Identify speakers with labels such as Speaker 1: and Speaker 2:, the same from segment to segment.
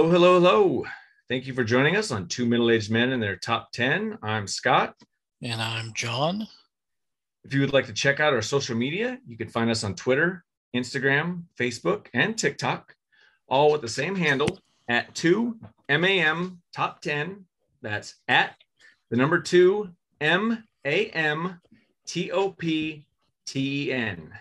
Speaker 1: Hello, hello, hello. Thank you for joining us on Two Middle Aged Men and Their Top 10. I'm Scott.
Speaker 2: And I'm John.
Speaker 1: If you would like to check out our social media, you can find us on Twitter, Instagram, Facebook, and TikTok, all with the same handle at 2 MAM Top 10. That's at the number 2 M A M T O P T E N.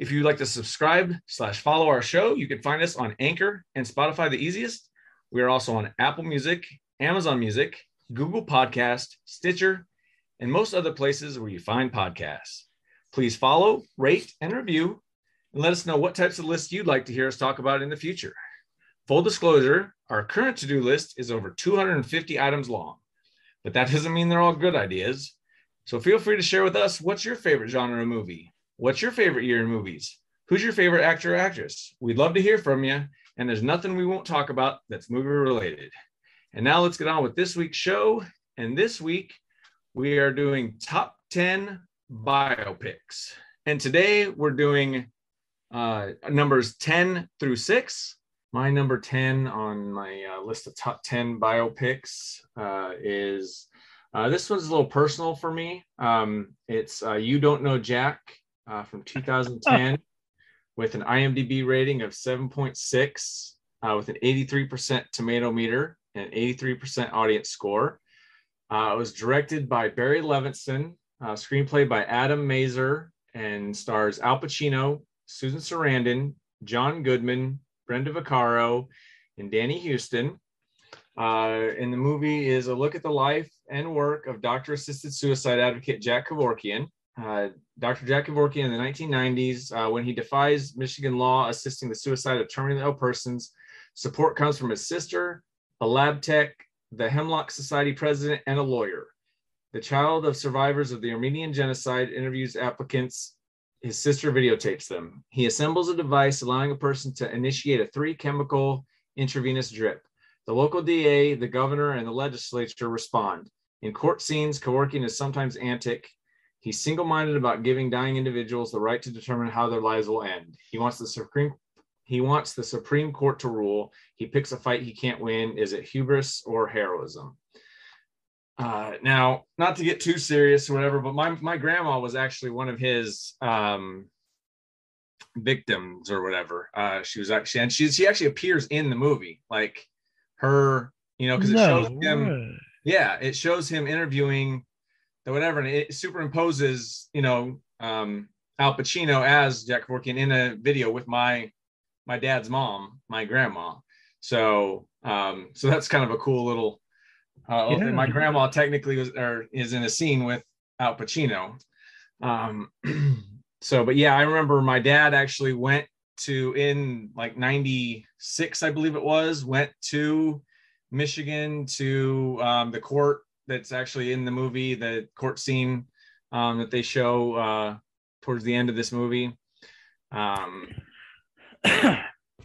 Speaker 1: If you'd like to subscribe slash follow our show, you can find us on Anchor and Spotify the easiest. We are also on Apple Music, Amazon Music, Google Podcast, Stitcher, and most other places where you find podcasts. Please follow, rate, and review, and let us know what types of lists you'd like to hear us talk about in the future. Full disclosure, our current to-do list is over 250 items long, but that doesn't mean they're all good ideas. So feel free to share with us what's your favorite genre of movie? What's your favorite year in movies? Who's your favorite actor or actress? We'd love to hear from you, and there's nothing we won't talk about that's movie related. And now let's get on with this week's show. And this week, we are doing top 10 biopics. And today we're doing uh, numbers 10 through 6. My number 10 on my uh, list of top 10 biopics uh, is uh, this one's a little personal for me. Um, it's uh, You Don't Know Jack uh, from 2010 with an IMDb rating of 7.6 uh, with an 83% tomato meter and 83% audience score. Uh, it was directed by Barry Levinson, uh, screenplay by Adam Mazer, and stars Al Pacino, Susan Sarandon, John Goodman, Brenda Vaccaro, and Danny Huston. Uh, and the movie is a look at the life and work of doctor assisted suicide advocate Jack Kevorkian. Uh, Dr. Jack Kevorkian in the 1990s, uh, when he defies Michigan law assisting the suicide of terminally ill persons, support comes from his sister, a lab tech, the Hemlock Society president, and a lawyer. The child of survivors of the Armenian genocide interviews applicants. His sister videotapes them. He assembles a device allowing a person to initiate a three chemical intravenous drip. The local DA, the governor, and the legislature respond. In court scenes, Kevorkian is sometimes antic, He's single minded about giving dying individuals the right to determine how their lives will end. He wants the Supreme he wants the Supreme Court to rule. He picks a fight he can't win. Is it hubris or heroism? Uh, now, not to get too serious or whatever, but my, my grandma was actually one of his um, victims or whatever. Uh, she was actually, and she, she actually appears in the movie, like her, you know, because it
Speaker 2: No
Speaker 1: shows him, yeah, it shows him interviewing the whatever, and it superimposes, you know, um, Al Pacino as Jack Kevorkian in a video with my my dad's mom, my grandma. So um, so that's kind of a cool little. Uh,
Speaker 2: Yeah.
Speaker 1: My grandma technically was or is in a scene with Al Pacino. Um, so, but yeah, I remember my dad actually went to in like 96 i believe it was went to michigan to um, the court that's actually in the movie the court scene um, that they show uh, towards the end of this movie. Um,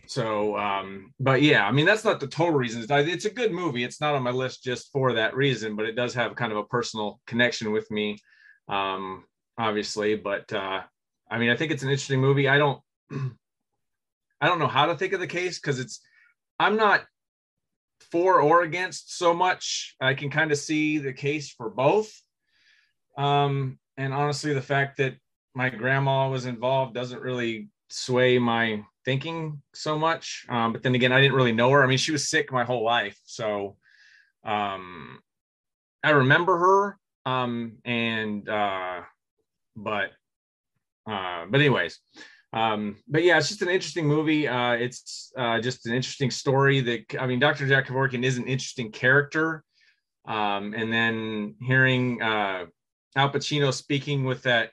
Speaker 1: so um, but yeah i mean that's not the total reason. It's, a good movie. It's not on my list just for that reason but it does have kind of a personal connection with me um, obviously. But uh, i mean i think it's an interesting movie. I don't I don't know how to think of the case because it's I'm not for or against so much. I can kind of see the case for both. Um, and honestly, the fact that my grandma was involved doesn't really sway my thinking so much. Um, but then again, I didn't really know her. I mean, she was sick my whole life, so um, I remember her. Um, and uh, but uh, but anyways, um, but yeah, it's just an interesting movie. Uh, it's uh, just an interesting story. That I mean, Dr. Jack Kevorkian is an interesting character. Um, and then hearing uh, Al Pacino speaking with that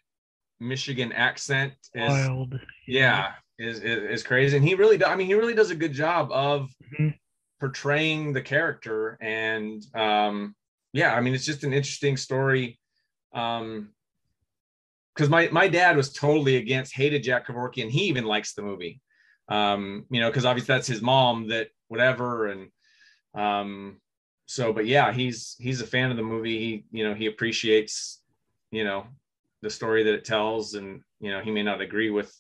Speaker 1: Michigan accent is
Speaker 2: Wild.
Speaker 1: yeah is, is is crazy. And he really, do, I mean, he really does a good job of
Speaker 2: Mhm.
Speaker 1: portraying the character. And um, yeah, I mean, it's just an interesting story. Um, because my my dad was totally against hated Jack Kevorkian. He even likes the movie, um, you know, because obviously that's his mom that whatever and um, so but yeah, he's he's a fan of the movie. He you know he appreciates you know the story that it tells, and you know he may not agree with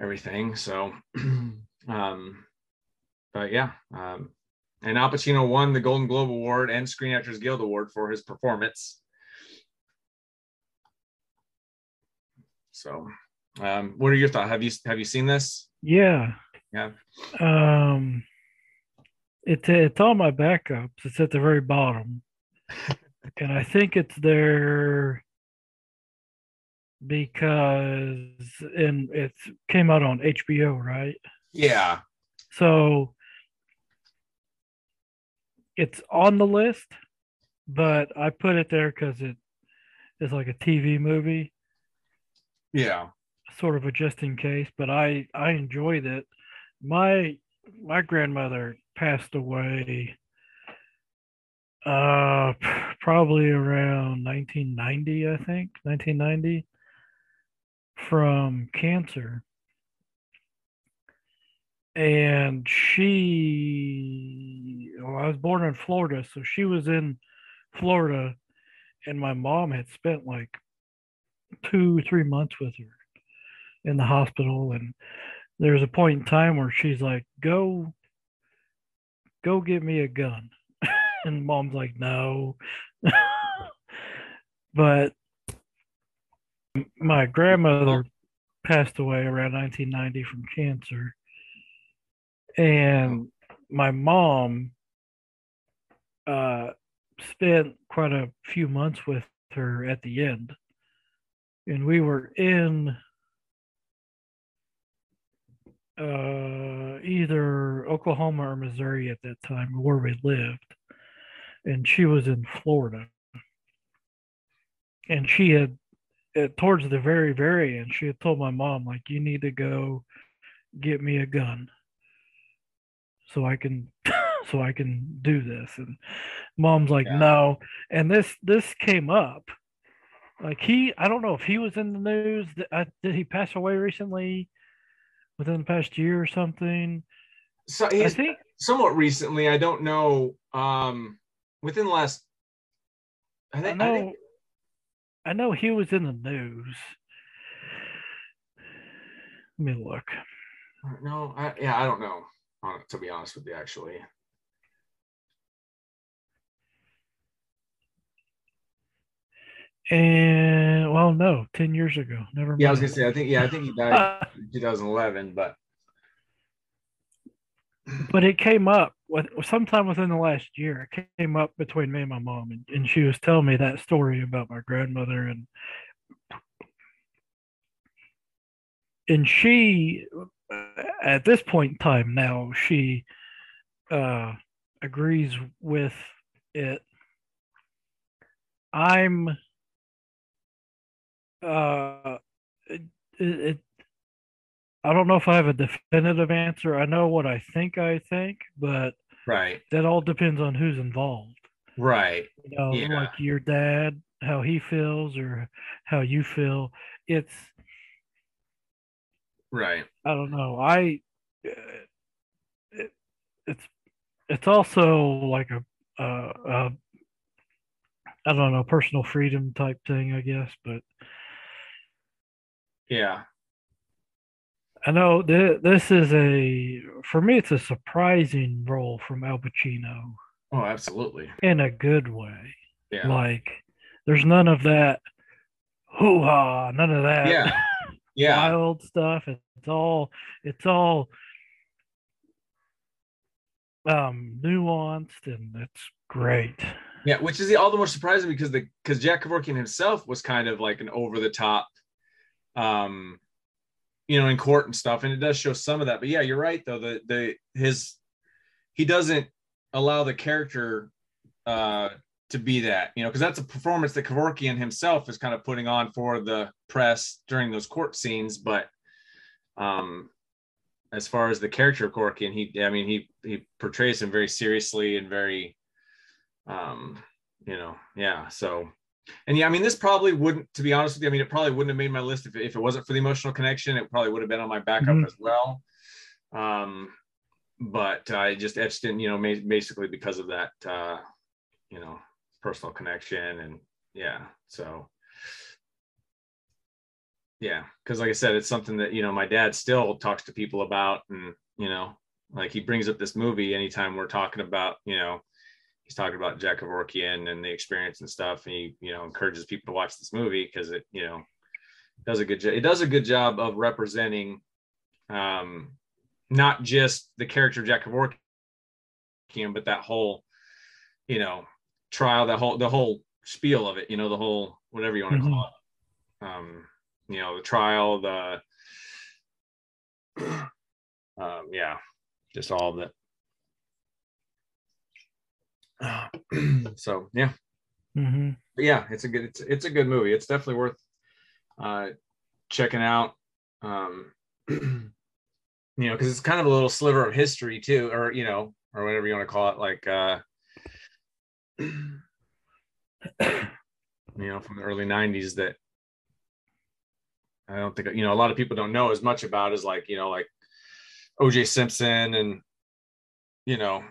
Speaker 1: everything. So Um, but yeah, um, and Al Pacino won the Golden Globe Award and Screen Actors Guild Award for his performance. So, um, what are your thoughts? Have you have you seen this?
Speaker 3: Yeah.
Speaker 1: Yeah.
Speaker 3: Um, it's it's on my backups. It's at the very bottom, and I think it's there because and it came out on HBO, right?
Speaker 1: Yeah.
Speaker 3: So it's on the list, but I put it there because it is like a TV movie,
Speaker 1: Yeah.
Speaker 3: sort of a just in case. But I I enjoyed it. My my grandmother passed away uh probably around 1990 i think 1990 from cancer and she well, i was born in florida so she was in florida and my mom had spent like two three months with her in the hospital. And there's a point in time where she's like go go get me a gun. And mom's like no. But my grandmother passed away around 1990 from cancer. And my mom uh spent quite a few months with her at the end and we were in uh either Oklahoma or Missouri at that time where we lived. And she was in Florida. And she had towards the very very end she had told my mom like you need to go get me a gun so I can so I can do this. And mom's like
Speaker 1: Yeah.
Speaker 3: no. And this this came up like he I don't know if he was in the news Th- uh, did he pass away recently within the past year or something
Speaker 1: So
Speaker 3: I think
Speaker 1: somewhat recently. I don't know. Um, within the last, I
Speaker 3: I know
Speaker 1: I think
Speaker 3: I know he was in the news let me look
Speaker 1: no. I, yeah, I don't know. uh, To be honest with you, actually.
Speaker 3: And well no 10 years ago never mind
Speaker 1: Yeah, I was gonna say. I think. Yeah, I think he died in 2011. But
Speaker 3: but it came up with sometime within the last year. It came up between me and my mom, and, and she was telling me that story about my grandmother, and and she, at this point in time now, she uh, agrees with it. I'm. Uh, it, it I don't know if I have a definitive answer. I know what I think I think, but
Speaker 1: right,
Speaker 3: that all depends on who's involved.
Speaker 1: right.
Speaker 3: You know,
Speaker 1: Yeah.
Speaker 3: like your dad, how he feels or how you feel. It's
Speaker 1: Right.
Speaker 3: I don't know. I uh, it, it's it's also like a uh uh I don't know, personal freedom type thing, I guess, but
Speaker 1: Yeah.
Speaker 3: I know th- this is a for me it's a surprising role from Al Pacino
Speaker 1: Oh, absolutely.
Speaker 3: in a good way.
Speaker 1: Yeah.
Speaker 3: Like there's none of that hoo ha, none of that
Speaker 1: Yeah. Yeah.
Speaker 3: wild stuff. It's all it's all um nuanced and it's great.
Speaker 1: Yeah, which is the, all the more surprising because the because Jack Kevorkian himself was kind of like an over the top, um, you know, in court and stuff, and it does show some of that. But yeah, you're right though. The the his he doesn't allow the character uh to be that, you know, because that's a performance that Kevorkian himself is kind of putting on for the press during those court scenes. But um, as far as the character of Kevorkian, he I mean he he portrays him very seriously and very um you know yeah so and yeah i mean this probably wouldn't to be honest with you i mean it probably wouldn't have made my list if, if it wasn't for the emotional connection. It probably would have been on my backup
Speaker 3: Mhm.
Speaker 1: as well. Um but i just etched in you know basically because of that uh you know personal connection and yeah so. Yeah because like i said it's something that you know my dad still talks to people about and you know, like he brings up this movie anytime we're talking about, you know, he's talking about Jack of Kevorkian and the experience and stuff. And he, you know, encourages people to watch this movie because it, you know, does a good job. It does a good job of representing um, not just the character of Jack Kevorkian, but that whole, you know, trial, that whole the whole spiel of it. You know, the whole whatever you want to mm-hmm. call it. Um, you know, the trial, the um, yeah, just all of so yeah,
Speaker 3: mm-hmm.
Speaker 1: yeah, it's a good it's it's a good movie. It's definitely worth uh, checking out. Um, you know, because it's kind of a little sliver of history too, or you know, or whatever you want to call it, like uh, you know, from the early '90s that I don't think you know a lot of people don't know as much about as like you know like O.J. Simpson and you know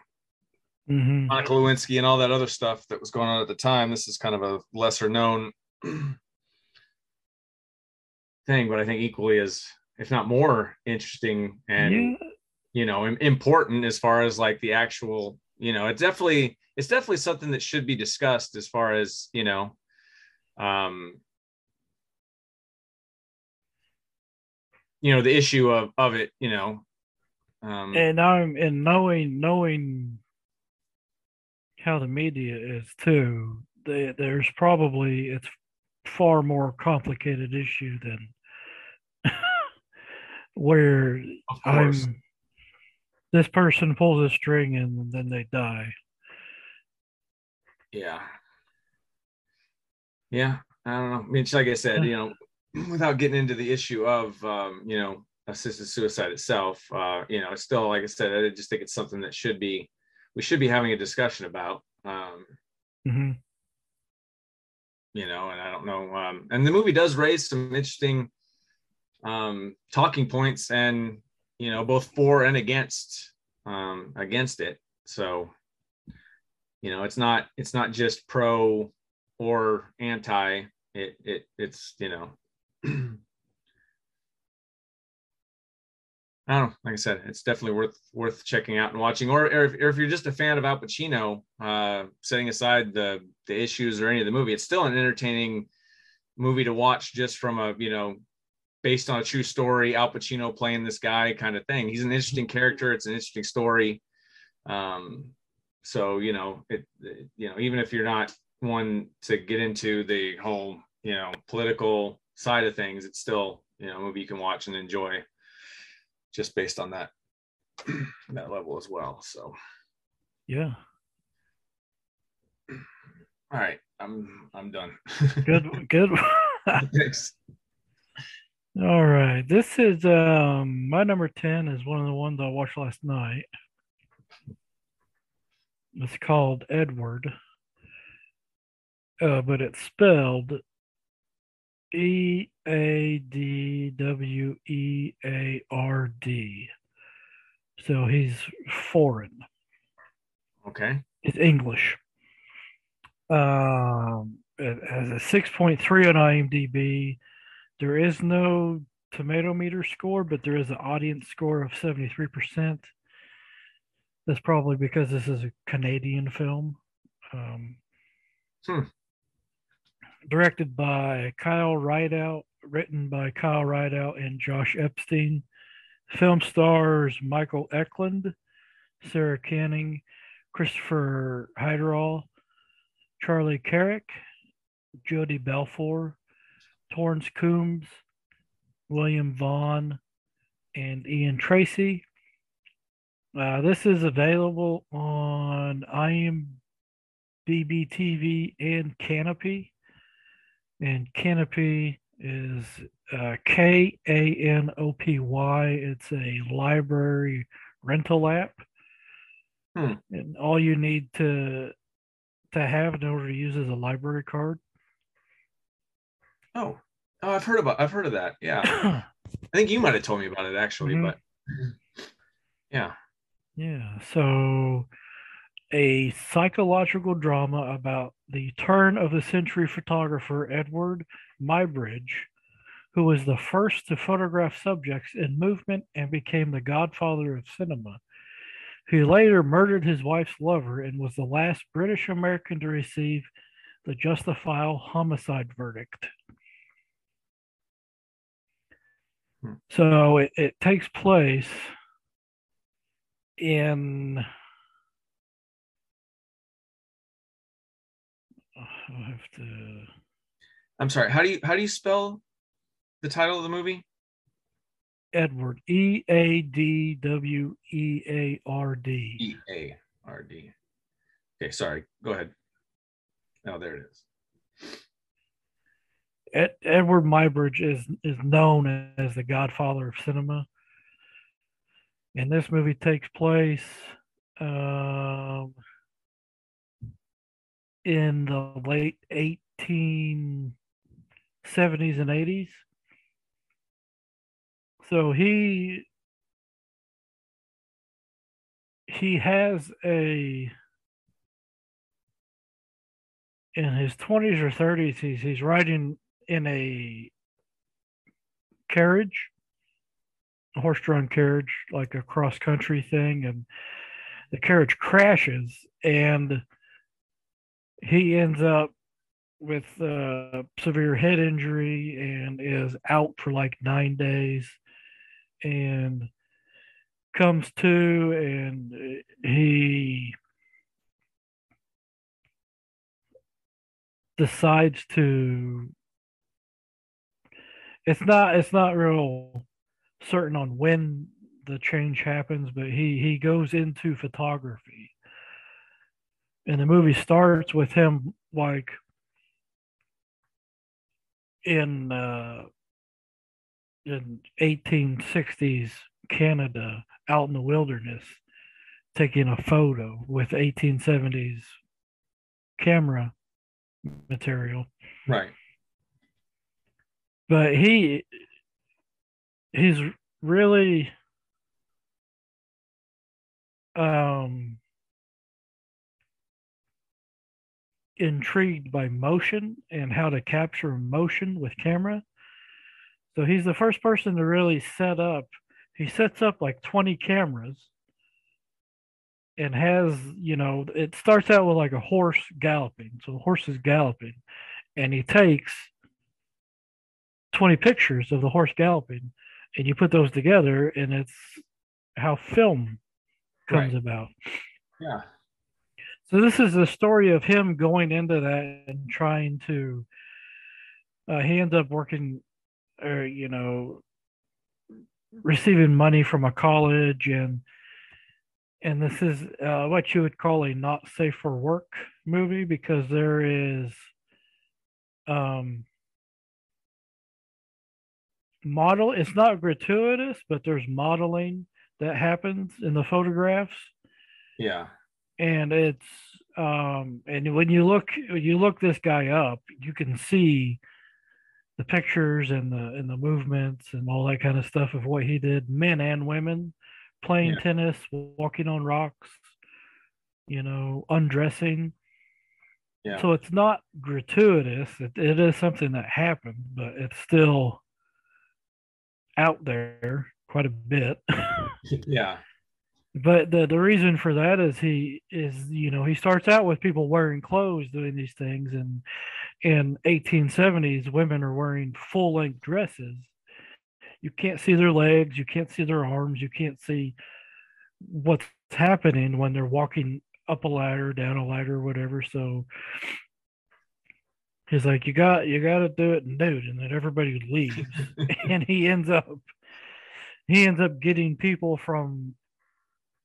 Speaker 3: mm-hmm.
Speaker 1: Monica Lewinsky and all that other stuff that was going on at the time. This is kind of a lesser known thing, but I think equally as if not more interesting and yeah. you know important as far as like the actual you know it's definitely it's definitely something that should be discussed as far as you know um you know the issue of of it you know
Speaker 3: um and i'm and knowing knowing how the media is too they, there's probably it's far more complicated issue than where I'm this person pulls a string and then they die.
Speaker 1: Yeah. Yeah. I don't know. I mean, like I said, you know, without getting into the issue of, um, you know, assisted suicide itself, uh, you know, it's still, like I said, I just think it's something that should be, we should be having a discussion about. Um,
Speaker 3: mm-hmm.
Speaker 1: You know, and I don't know. Um, and the movie does raise some interesting um, talking points and you know both for and against um, against it. So you know it's not it's not just pro or anti. It it it's you know. I don't know. Like I said, it's definitely worth worth checking out and watching. Or, or, if, or if you're just a fan of Al Pacino, uh, setting aside the the issues or any of the movie, it's still an entertaining movie to watch just from a you know based on a true story, Al Pacino playing this guy kind of thing. He's an interesting character. It's an interesting story. Um, so you know, it, it, you know, even if you're not one to get into the whole you know political side of things, it's still you know a movie you can watch and enjoy, just based on that that level as well. So,
Speaker 3: yeah.
Speaker 1: All right, I'm I'm done.
Speaker 3: good, good.
Speaker 1: Thanks.
Speaker 3: All right. This is um my number 10 is one of the ones I watched last night. It's called Eadweard. Uh, but it's spelled E A D W E A R D. So he's foreign.
Speaker 1: Okay.
Speaker 3: It's English. Um, it has a 6.3 on IMDb there is no tomato meter score, but there is an audience score of 73%. That's probably because this is a Canadian film. Um,
Speaker 1: hmm.
Speaker 3: Directed by Kyle Rideout, written by Kyle Rideout and Josh Epstein. Film stars Michael Eklund, Sarah Canning, Christopher Heyerdahl, Charlie Carrick, Jodie Balfour, Torrance Coombs, William Vaughn, and Ian Tracey. Uh, this is available on IMDb TV and Kanopy. And Kanopy is uh, K A N O P Y. It's a library rental app.
Speaker 1: Hmm.
Speaker 3: And all you need to to have in order to use is a library card.
Speaker 1: Oh, oh, I've heard about. I've heard of that. Yeah, I think you might have told me about it actually, mm-hmm. but yeah,
Speaker 3: yeah. So, a psychological drama about the turn of the century photographer Eadweard Muybridge, who was the first to photograph subjects in movement and became the godfather of cinema. He later murdered his wife's lover and was the last British American to receive the justifiable homicide verdict.
Speaker 1: Hmm.
Speaker 3: So it, it takes place in I have to
Speaker 1: I'm sorry. How do you how do you spell the title of the movie?
Speaker 3: Eadweard E A D W E A R D.
Speaker 1: E A R D. Okay, sorry. Go ahead. Oh, there it is.
Speaker 3: Ed, Eadweard Muybridge is is known as the Godfather of cinema, and this movie takes place um, in the late eighteen seventies and eighties. So he he has a in his 20s or 30s he's he's riding in a carriage horse-drawn carriage like a cross-country thing and the carriage crashes and he ends up with uh, severe head injury and is out for like nine days and comes to and he decides to it's not it's not real certain on when the change happens but he he goes into photography. And the movie starts with him like in uh in 1860s Canada out in the wilderness taking a photo with 1870s camera material
Speaker 1: Right.
Speaker 3: but he he's really um intrigued by motion and how to capture motion with camera so he's the first person to really set up he sets up like 20 cameras and has you know it starts out with like a horse galloping so the horse is galloping and he takes 20 pictures of the horse galloping and you put those together and it's how film comes
Speaker 1: Right.
Speaker 3: about
Speaker 1: Yeah.
Speaker 3: So this is the story of him going into that and trying to uh, he ends up working or you know receiving money from a college and and this is uh, what you would call a not safe for work movie because there is um model it's not gratuitous but there's modeling that happens in the photographs
Speaker 1: Yeah.
Speaker 3: And it's um and when you look when you look this guy up you can see the pictures and the and the movements and all that kind of stuff of what he did men and women playing
Speaker 1: Yeah.
Speaker 3: tennis walking on rocks you know undressing
Speaker 1: Yeah.
Speaker 3: so it's not gratuitous it, it is something that happened but it's still out there quite a bit
Speaker 1: Yeah.
Speaker 3: But the the reason for that is he is you know he starts out with people wearing clothes doing these things and in 1870s women are wearing full length dresses. You can't see their legs you can't see their arms you can't see what's happening when they're walking up a ladder down a ladder whatever. So he's like you got you got to do it nude and then everybody leaves. And he ends up he ends up getting people from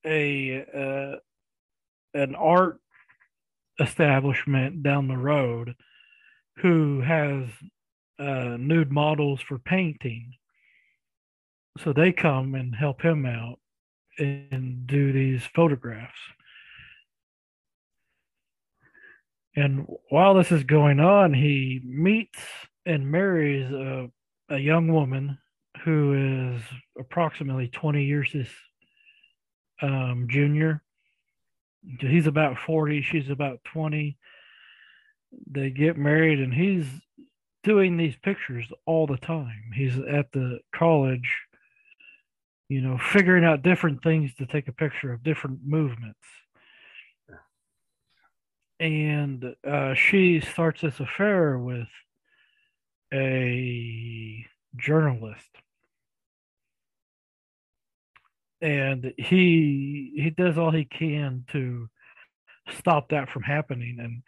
Speaker 3: a uh, an art establishment down the road who has uh, nude models for painting. So they come and help him out and do these photographs. And while this is going on, he meets and marries a, a young woman who is approximately 20 years his um, junior. He's about 40, she's about 20. They get married, and he's doing these pictures all the time. He's at the college, you know, figuring out different things to take a picture of different movements. And uh, she starts this affair with a journalist. And he he does all he can to stop that from happening. And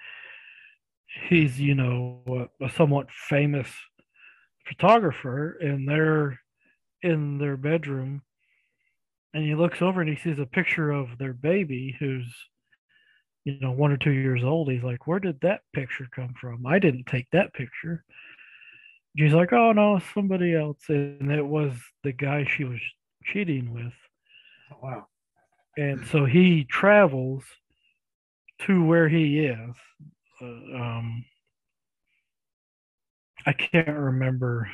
Speaker 3: he's you know a, a somewhat famous photographer and they're in their bedroom. And he looks over and he sees a picture of their baby who's you know one or two years old. He's like where did that picture come from? I didn't take that picture. She's like oh no somebody else. And it was the guy she was cheating with
Speaker 1: wow.
Speaker 3: and so he travels to where he is. Uh, um i can't remember.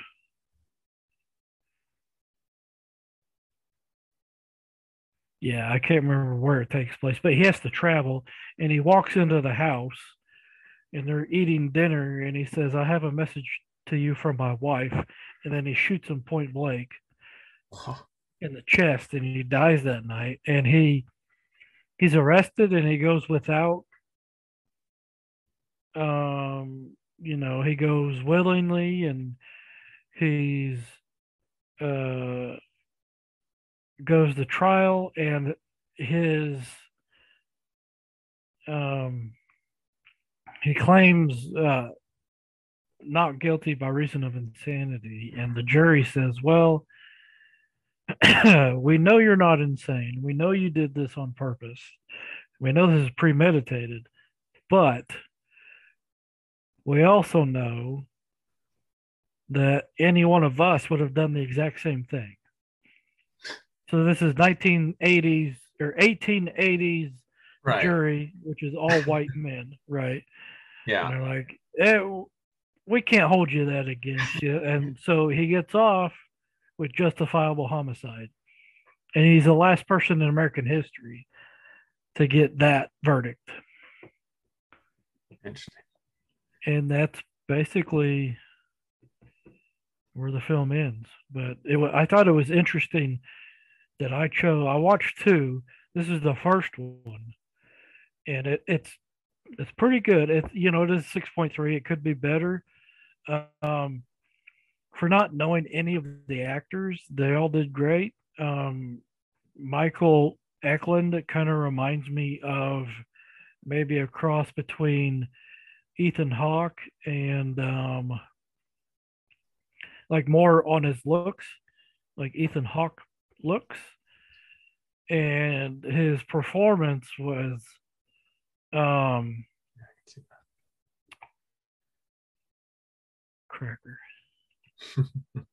Speaker 3: Yeah i can't remember where it takes place but he has to travel and he walks into the house and they're eating dinner and he says i have a message to you from my wife. And then he shoots him point blank in the chest and he dies that night. And he he's arrested and he goes without um you know he goes willingly and he's uh goes to trial and his um he claims uh not guilty by reason of insanity. And the jury says well we know you're not insane we know you did this on purpose we know this is premeditated but we also know that any one of us would have done the exact same thing. So this is 1980s or 1880s
Speaker 1: Right.
Speaker 3: jury, which is all white men, right?
Speaker 1: Yeah.
Speaker 3: And they're like, eh, we can't hold you that against you. And so he gets off with justifiable homicide. And he's the last person in American history to get that verdict.
Speaker 1: Interesting.
Speaker 3: and that's basically where the film ends. But it, I thought it was interesting that I chose. I watched two. This is the first one, and it, it's it's pretty good. It you know it is six point three. It could be better. Um, for not knowing any of the actors, they all did great. Um, Michael Eklund kind of reminds me of maybe a cross between Ethan Hawke and um, like more on his looks, like Ethan Hawke looks, and his performance was um cracker.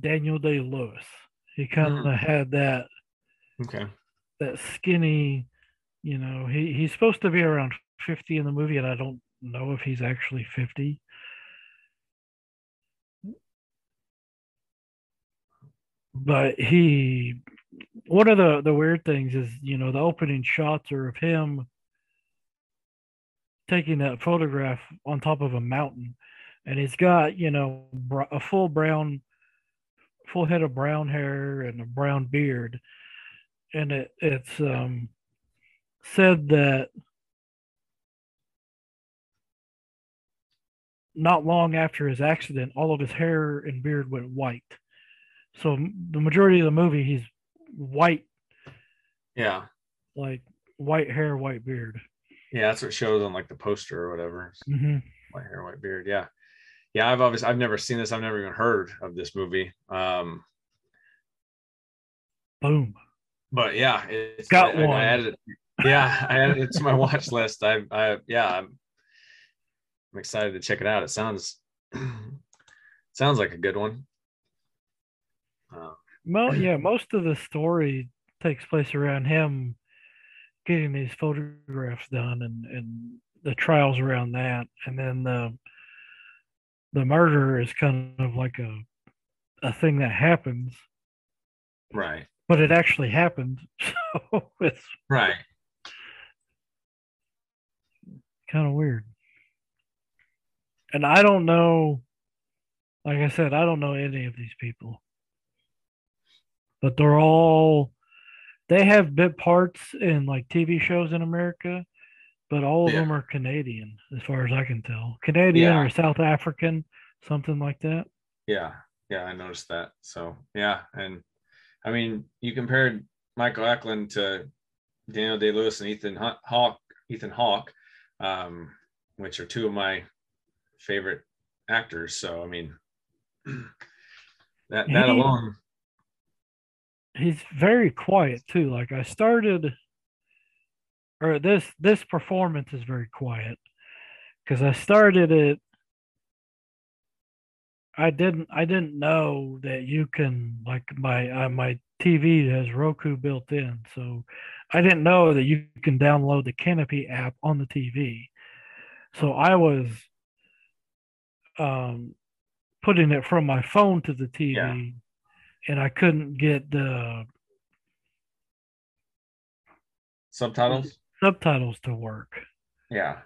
Speaker 3: Daniel Day Lewis. He kind of
Speaker 1: Mhm.
Speaker 3: had that
Speaker 1: Okay.
Speaker 3: that skinny, you know, he, he's supposed to be around 50 in the movie, and I don't know if he's actually 50. But he, one of the, the weird things is, you know, the opening shots are of him taking that photograph on top of a mountain. And he's got, you know, a full brown, full head of brown hair and a brown beard and it, it's um, said that not long after his accident, all of his hair and beard went white. So the majority of the movie, he's white,
Speaker 1: Yeah.
Speaker 3: like white hair, white beard.
Speaker 1: Yeah. That's what shows on like the poster or whatever.
Speaker 3: hmm
Speaker 1: White hair, white beard. Yeah. Yeah. I've obviously I've never seen this. I've never even heard of this movie. Um,
Speaker 3: Boom.
Speaker 1: but yeah, it's
Speaker 3: Got
Speaker 1: I, I-
Speaker 3: one.
Speaker 1: I added. Yeah, I added it to my watch list. I, I, yeah, I'm, I'm excited to check it out. It sounds, sounds like a good one. Uh,
Speaker 3: Mo- yeah, most of the story takes place around him getting these photographs done and, and the trials around that. And then the the murder is kind of like a a thing that happens,
Speaker 1: right.
Speaker 3: but it actually happened. So it's
Speaker 1: Right.
Speaker 3: kind of weird. And I don't know, like I said, I don't know any of these people, but they're all, they have bit parts in like TV shows in America, but all of
Speaker 1: Yeah.
Speaker 3: them are Canadian, as far as I can tell. Canadian
Speaker 1: Yeah.
Speaker 3: or South African, something like that.
Speaker 1: Yeah. Yeah. I noticed that. So yeah. And I mean, you compared Michael Eklund to Daniel Day Lewis and Ethan Hawke, Ethan Hawke, um, which are two of my favorite actors. So I mean, that that alone.
Speaker 3: He's very quiet too. Like I started, or this this performance is very quiet because I started it. I didn't I didn't know that you can like my uh, my TV has Roku built in, so I didn't know that you can download the Kanopy app on the TV. So I was um, putting it from my phone to the TV,
Speaker 1: Yeah.
Speaker 3: And I couldn't get the
Speaker 1: Subtitles.
Speaker 3: subtitles to work.
Speaker 1: Yeah.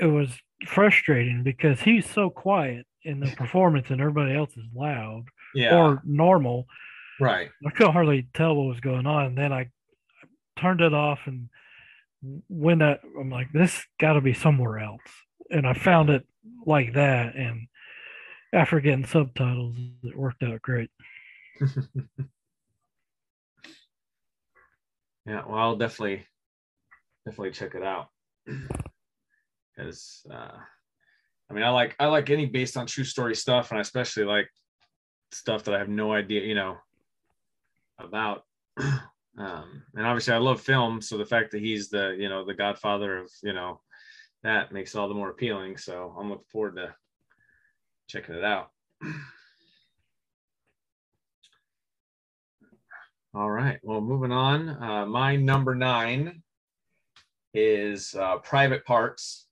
Speaker 3: It was frustrating because he's so quiet in the performance and everybody else is loud
Speaker 1: Yeah.
Speaker 3: or normal.
Speaker 1: right.
Speaker 3: I couldn't hardly tell what was going on. And then I turned it off and when I, I'm like, this got to be somewhere else. And I found it like that. And after getting subtitles, it worked out great.
Speaker 1: Yeah, well, I'll definitely, definitely check it out. Because, uh, I mean, I like I like any based on true story stuff, and I especially like stuff that I have no idea, you know, about. Um, and obviously, I love film, so the fact that he's the you know the Godfather of you know that makes it all the more appealing. So I'm looking forward to checking it out. All right. Well, moving on. Uh, my number nine is uh, Private Parts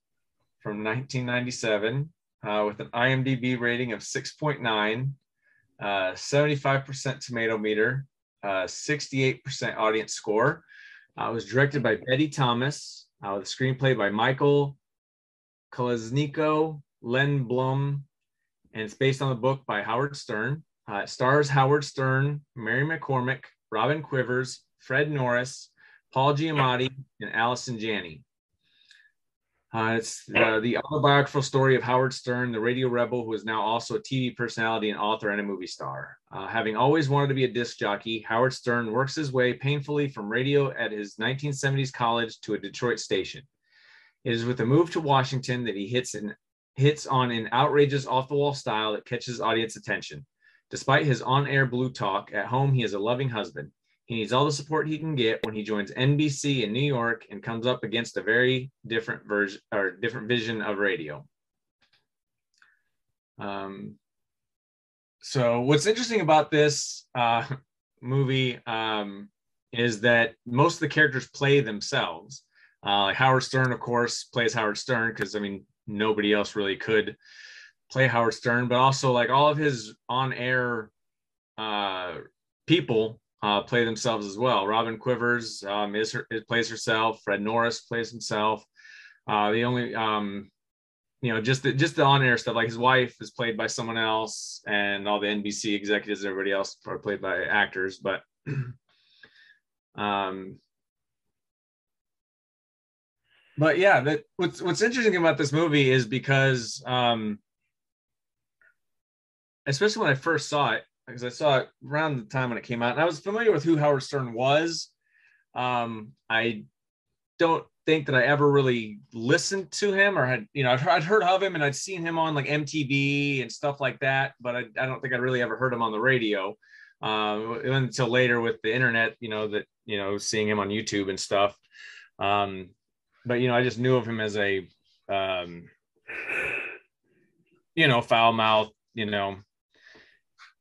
Speaker 1: from 1997 uh, with an IMDb rating of 6.9, uh, 75% tomato meter, uh, 68% audience score. Uh, it was directed by Betty Thomas, uh, with a screenplay by Michael Kalesniko, Len Blum, and it's based on the book by Howard Stern. Uh, it stars Howard Stern, Mary McCormack, Robin Quivers, Fred Norris, Paul Giamatti, and Allison Janney. Uh, it's uh, the autobiographical story of Howard Stern, the radio rebel who is now also a TV personality and author and a movie star. Uh, having always wanted to be a disc jockey, Howard Stern works his way painfully from radio at his 1970s college to a Detroit station. It is with a move to Washington that he hits an hits on an outrageous off-the-wall style that catches audience attention. Despite his on-air blue talk, at home he is a loving husband. He needs all the support he can get when he joins NBC in New York and comes up against a very different version or different vision of radio. Um, so what's interesting about this uh, movie um, is that most of the characters play themselves. Uh, Howard Stern, of course, plays Howard Stern because I mean nobody else really could play Howard Stern, but also like all of his on-air uh, people uh, play themselves as well. Robin Quivers um, is her, plays herself. Fred Norris plays himself. Uh, the only um, you know just the, just the on-air stuff like his wife is played by someone else, and all the NBC executives, and everybody else are played by actors. But um, but yeah, that what's what's interesting about this movie is because um, especially when I first saw it, because I saw it around the time when it came out, and I was familiar with who Howard Stern was. Um, I don't think that I ever really listened to him or had, you know, I'd, I'd heard of him and I'd seen him on like MTV and stuff like that, but I, I don't think I'd really ever heard him on the radio um, until later with the internet, you know, that, you know, seeing him on YouTube and stuff. Um, but, you know, I just knew of him as a, um, you know, foul mouth, you know,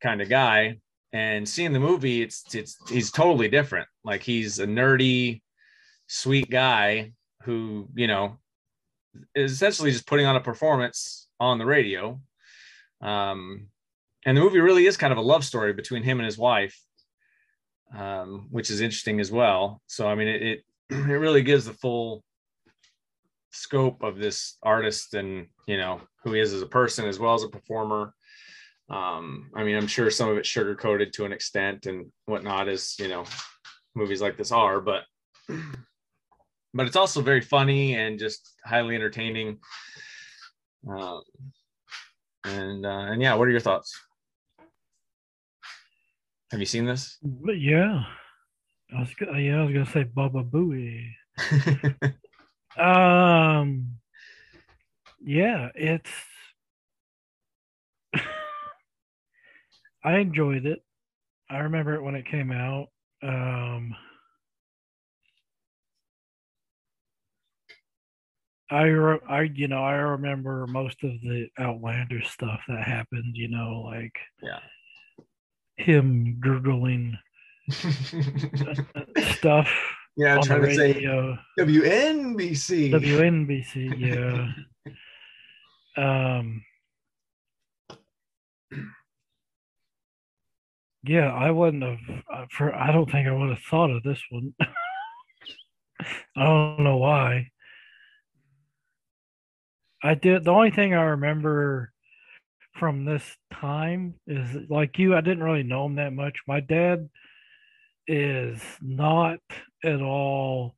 Speaker 1: kind of guy. And seeing the movie, it's it's he's totally different. Like he's a nerdy, sweet guy who, you know, is essentially just putting on a performance on the radio. Um, and the movie really is kind of a love story between him and his wife. um, which is interesting as well. So I mean, it, it it really gives the full scope of this artist and you know who he is as a person as well as a performer. Um, I mean, I'm sure some of it's sugar coated to an extent and whatnot, as you know, movies like this are, but but it's also very funny and just highly entertaining. Um, and uh, and yeah, what are your thoughts? Have you seen this?
Speaker 3: But yeah, I was yeah I was gonna say Baba Booey. Um, yeah, it's. I enjoyed it. I remember it when it came out. Um, I, re- I, you know, I remember most of the outlandish stuff that happened. You know, like
Speaker 1: Yeah.
Speaker 3: him gurgling stuff
Speaker 1: yeah, I'm trying to say. WNBC.
Speaker 3: WNBC, yeah. um, yeah, I wouldn't have. uh, For I don't think I would have thought of this one. I don't know why. I did. The only thing I remember from this time is like you. I didn't really know him that much. My dad is not at all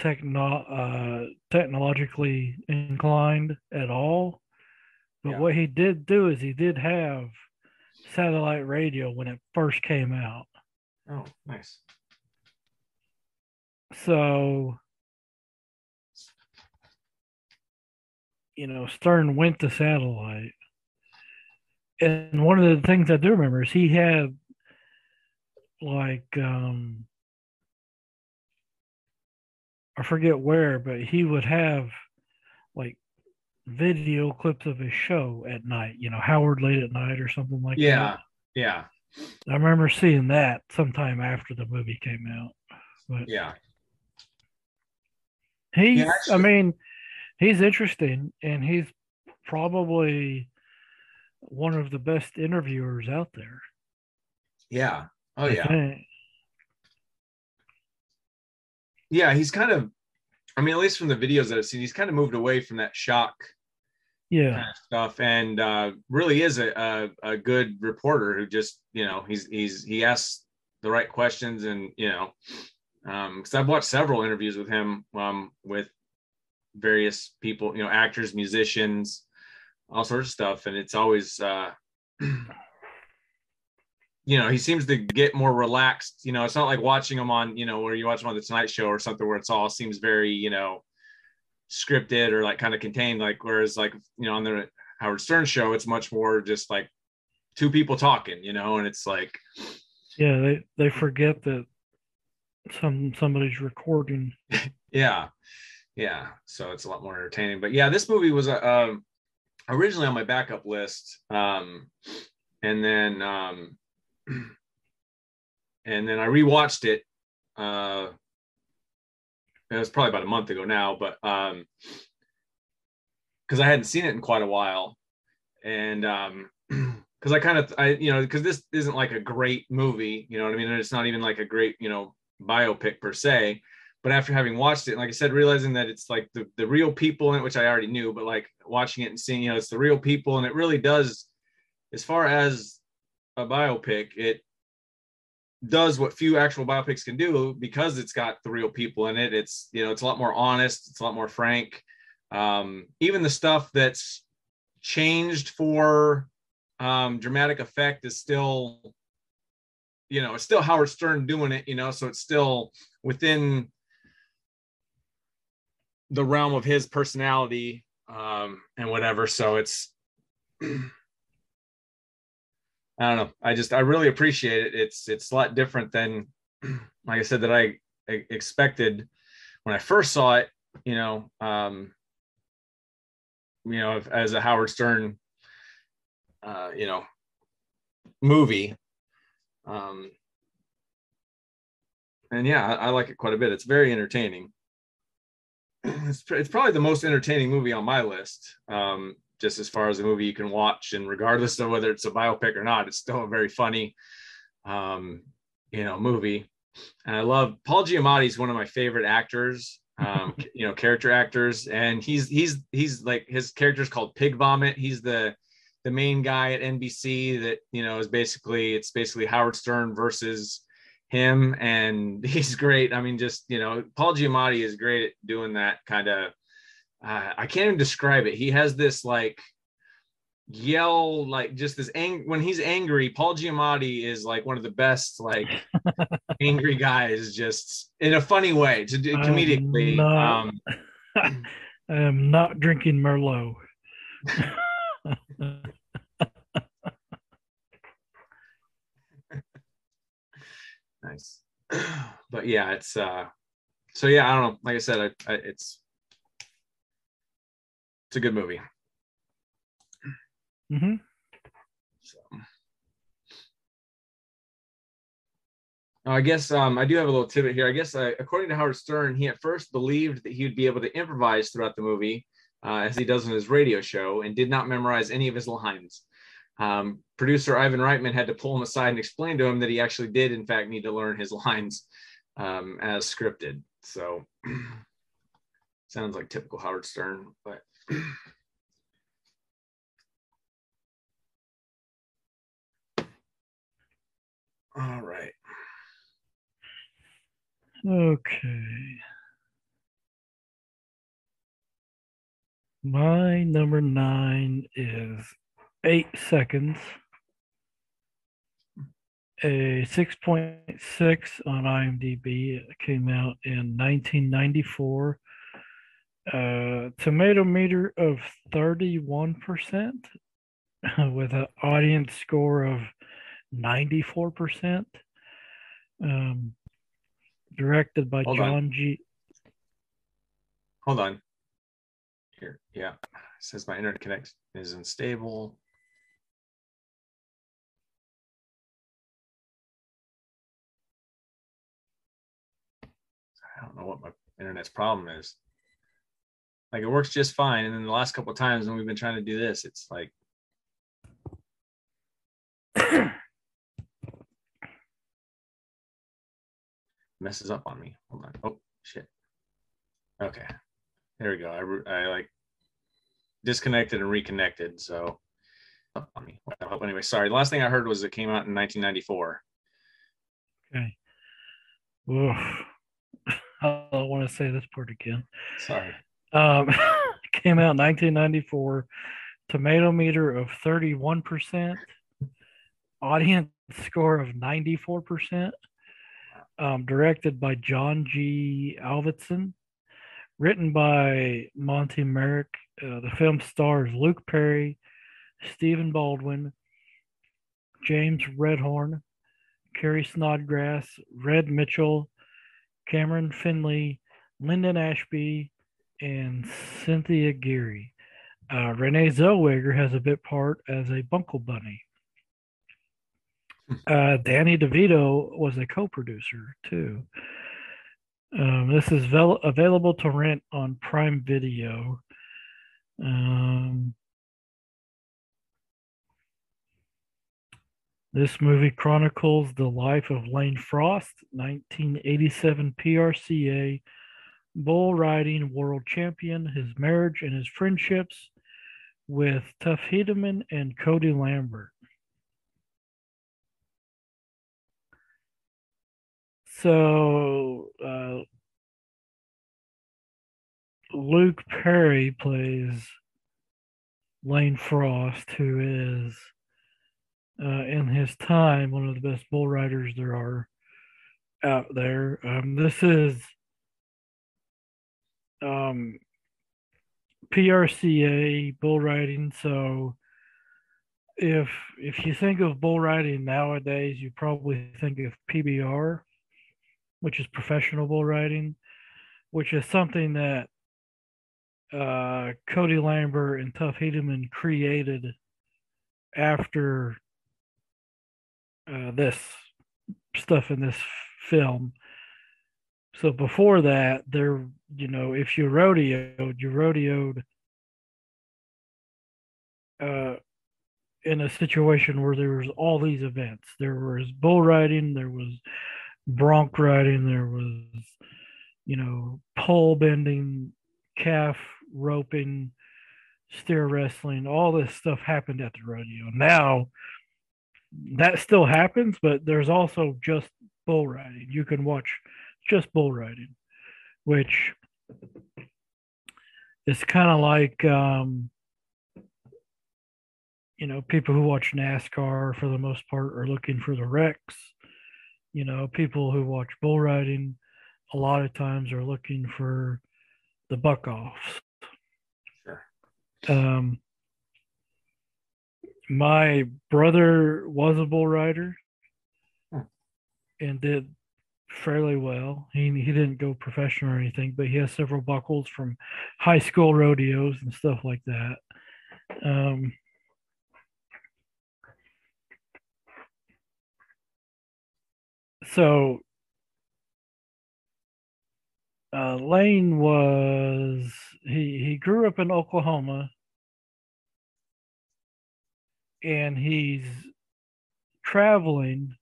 Speaker 3: techno uh, technologically inclined at all. But
Speaker 1: Yeah.
Speaker 3: what he did do is he did have satellite radio when it first came out.
Speaker 1: Oh, nice.
Speaker 3: So, you know, Stern went to satellite. And one of the things I do remember is he had like um I forget where, but he would have like video clips of his show at night, you know, Howard late at night or something like
Speaker 1: that. Yeah,
Speaker 3: yeah. I remember seeing that sometime after the movie came out. But
Speaker 1: yeah.
Speaker 3: He's, I
Speaker 1: actually-
Speaker 3: mean, he's interesting, and he's probably one of the best interviewers out there.
Speaker 1: Yeah. Oh
Speaker 3: I
Speaker 1: yeah.
Speaker 3: think.
Speaker 1: Yeah, he's kind of I mean, at least from the videos that I've seen, he's kind of moved away from that shock
Speaker 3: Yeah,
Speaker 1: kind of stuff and uh really is a, a a good reporter who just, you know, he's he's he asks the right questions and, you know, um because I've watched several interviews with him um with various people, you know, actors, musicians, all sorts of stuff. And it's always uh you know, he seems to get more relaxed. You know, it's not like watching him on, you know, where you watch him on the Tonight Show or something where it's all seems very, you know, scripted or like kind of contained. Like, whereas like, you know, on the Howard Stern show, it's much more just like two people talking, you know, and it's like,
Speaker 3: yeah. They they forget that some somebody's recording.
Speaker 1: yeah, yeah. So it's a lot more entertaining. But yeah, this movie was uh, um, originally on my backup list, um, and then um, and then I rewatched it. Uh, it was probably about a month ago now, but um, because I hadn't seen it in quite a while, and um, because I kind of I you know because this isn't like a great movie, you know what I mean? And it's not even like a great you know biopic per se. But after having watched it, like I said, realizing that it's like the, the real people in it, which I already knew, but like watching it and seeing, you know, it's the real people, and it really does, as far as a biopic, it does what few actual biopics can do because it's got the real people in it. It's you know, it's a lot more honest, it's a lot more frank. Um, even the stuff that's changed for um, dramatic effect is still, you know, it's still Howard Stern doing it, you know, so it's still within the realm of his personality um, and whatever. So it's, I don't know. I just I really appreciate it. It's it's a lot different than, like I said, that I, expected when I first saw it. You know, um, you know, as a Howard Stern, uh, you know, movie. Um, and yeah, I, I like it quite a bit. It's very entertaining. It's, it's probably the most entertaining movie on my list. Um, just as far as a movie you can watch, and regardless of whether it's a biopic or not, it's still a very funny um, you know, movie. And I love Paul Giamatti is one of my favorite actors, um, you know, character actors, and he's he's he's like his character is called Pig Vomit. He's the the main guy at NBC that you know is basically it's basically Howard Stern versus him, and he's great. I mean, just you know, Paul Giamatti is great at doing that kind of. Uh, I can't even describe it. He has this like yell like just this ang- when he's angry paul giamatti is like one of the best like angry guys just in a funny way to do comedically
Speaker 3: not-
Speaker 1: um
Speaker 3: I am not drinking Merlot.
Speaker 1: nice but yeah it's uh so yeah i don't know like i said I, I, it's it's a good movie
Speaker 3: hmm
Speaker 1: so I guess um, I do have a little tidbit here. I guess uh, according to Howard Stern, he at first believed that he would be able to improvise throughout the movie, uh, as he does in his radio show, and did not memorize any of his lines. Um, producer Ivan Reitman had to pull him aside and explain to him that he actually did, in fact, need to learn his lines um, as scripted. So, sounds like typical Howard Stern, but. All right.
Speaker 3: Okay. My number nine is eight seconds. A 6.6 on IMDb. It came out in 1994. Uh, tomato meter of 31% with an audience score of 94%. Um, directed by
Speaker 1: Hold on.
Speaker 3: John G.
Speaker 1: Hold on. Here, yeah. It says my internet connection is unstable. I don't know what my internet's problem is. Like it works just fine, and then the last couple of times when we've been trying to do this, it's like messes up on me. Hold on. Oh shit. Okay, there we go. I, I like disconnected and reconnected. So up on me. Well, anyway, sorry. The last thing I heard was it came out in 1994.
Speaker 3: Okay. Oof. I don't want to say this part again.
Speaker 1: Sorry.
Speaker 3: Um, came out in 1994. Tomato meter of 31%. Audience score of 94%. Um, directed by John G. Avildsen. Written by Monty Merrick. Uh, the film stars Luke Perry, Stephen Baldwin, James Rebhorn, Carrie Snodgress, Red Mitchell, Cameron Finley, Linden Ashby, and Cynthia Geary. Uh, Renee Zellweger has a bit part as a Buckle Bunny. Uh, Danny DeVito was a co-producer too. Um, this is vel- available to rent on Prime Video. Um, This movie chronicles the life of Lane Frost, 1987 PRCA bull riding world champion, his marriage and his friendships with Tuff Hedeman and Cody Lambert. So, uh, Luke Perry plays Lane Frost, who is uh, in his time, one of the best bull riders there are out there. Um, this is um, PRCA bull riding. So if if you think of bull riding nowadays, you probably think of PBR, which is professional bull riding, which is something that uh, Cody Lambert and Tuff Hedeman created after uh, this stuff in this film. So before that, there, you know, if you rodeoed, you rodeoed uh, in a situation where there was all these events. There was bull riding, there was bronc riding, there was, you know, pole bending, calf roping, steer wrestling, all this stuff happened at the rodeo. Now that still happens, but there's also just bull riding. You can watch just bull riding, which is kind of like um, you know people who watch NASCAR for the most part are looking for the wrecks. You know, people who watch bull riding a lot of times are looking for the buck offs.
Speaker 1: Sure.
Speaker 3: Um, my brother was a bull rider and did fairly well. He he didn't go professional or anything, but he has several buckles from high school rodeos and stuff like that. Um, so uh, Lane was he he grew up in Oklahoma and he's traveling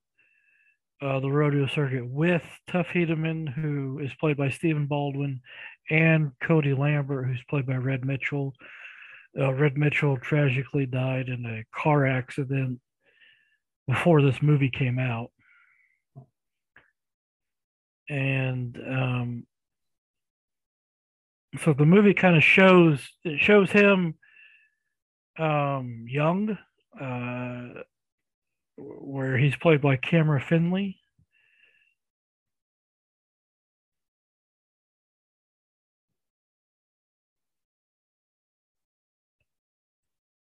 Speaker 3: uh, the rodeo circuit with Tuff Hedeman, who is played by Stephen Baldwin, and Cody Lambert, who's played by Red Mitchell. Uh, Red Mitchell tragically died in a car accident before this movie came out. And um, so the movie kind of shows it shows him um, young, uh, where he's played by Cameron Finley.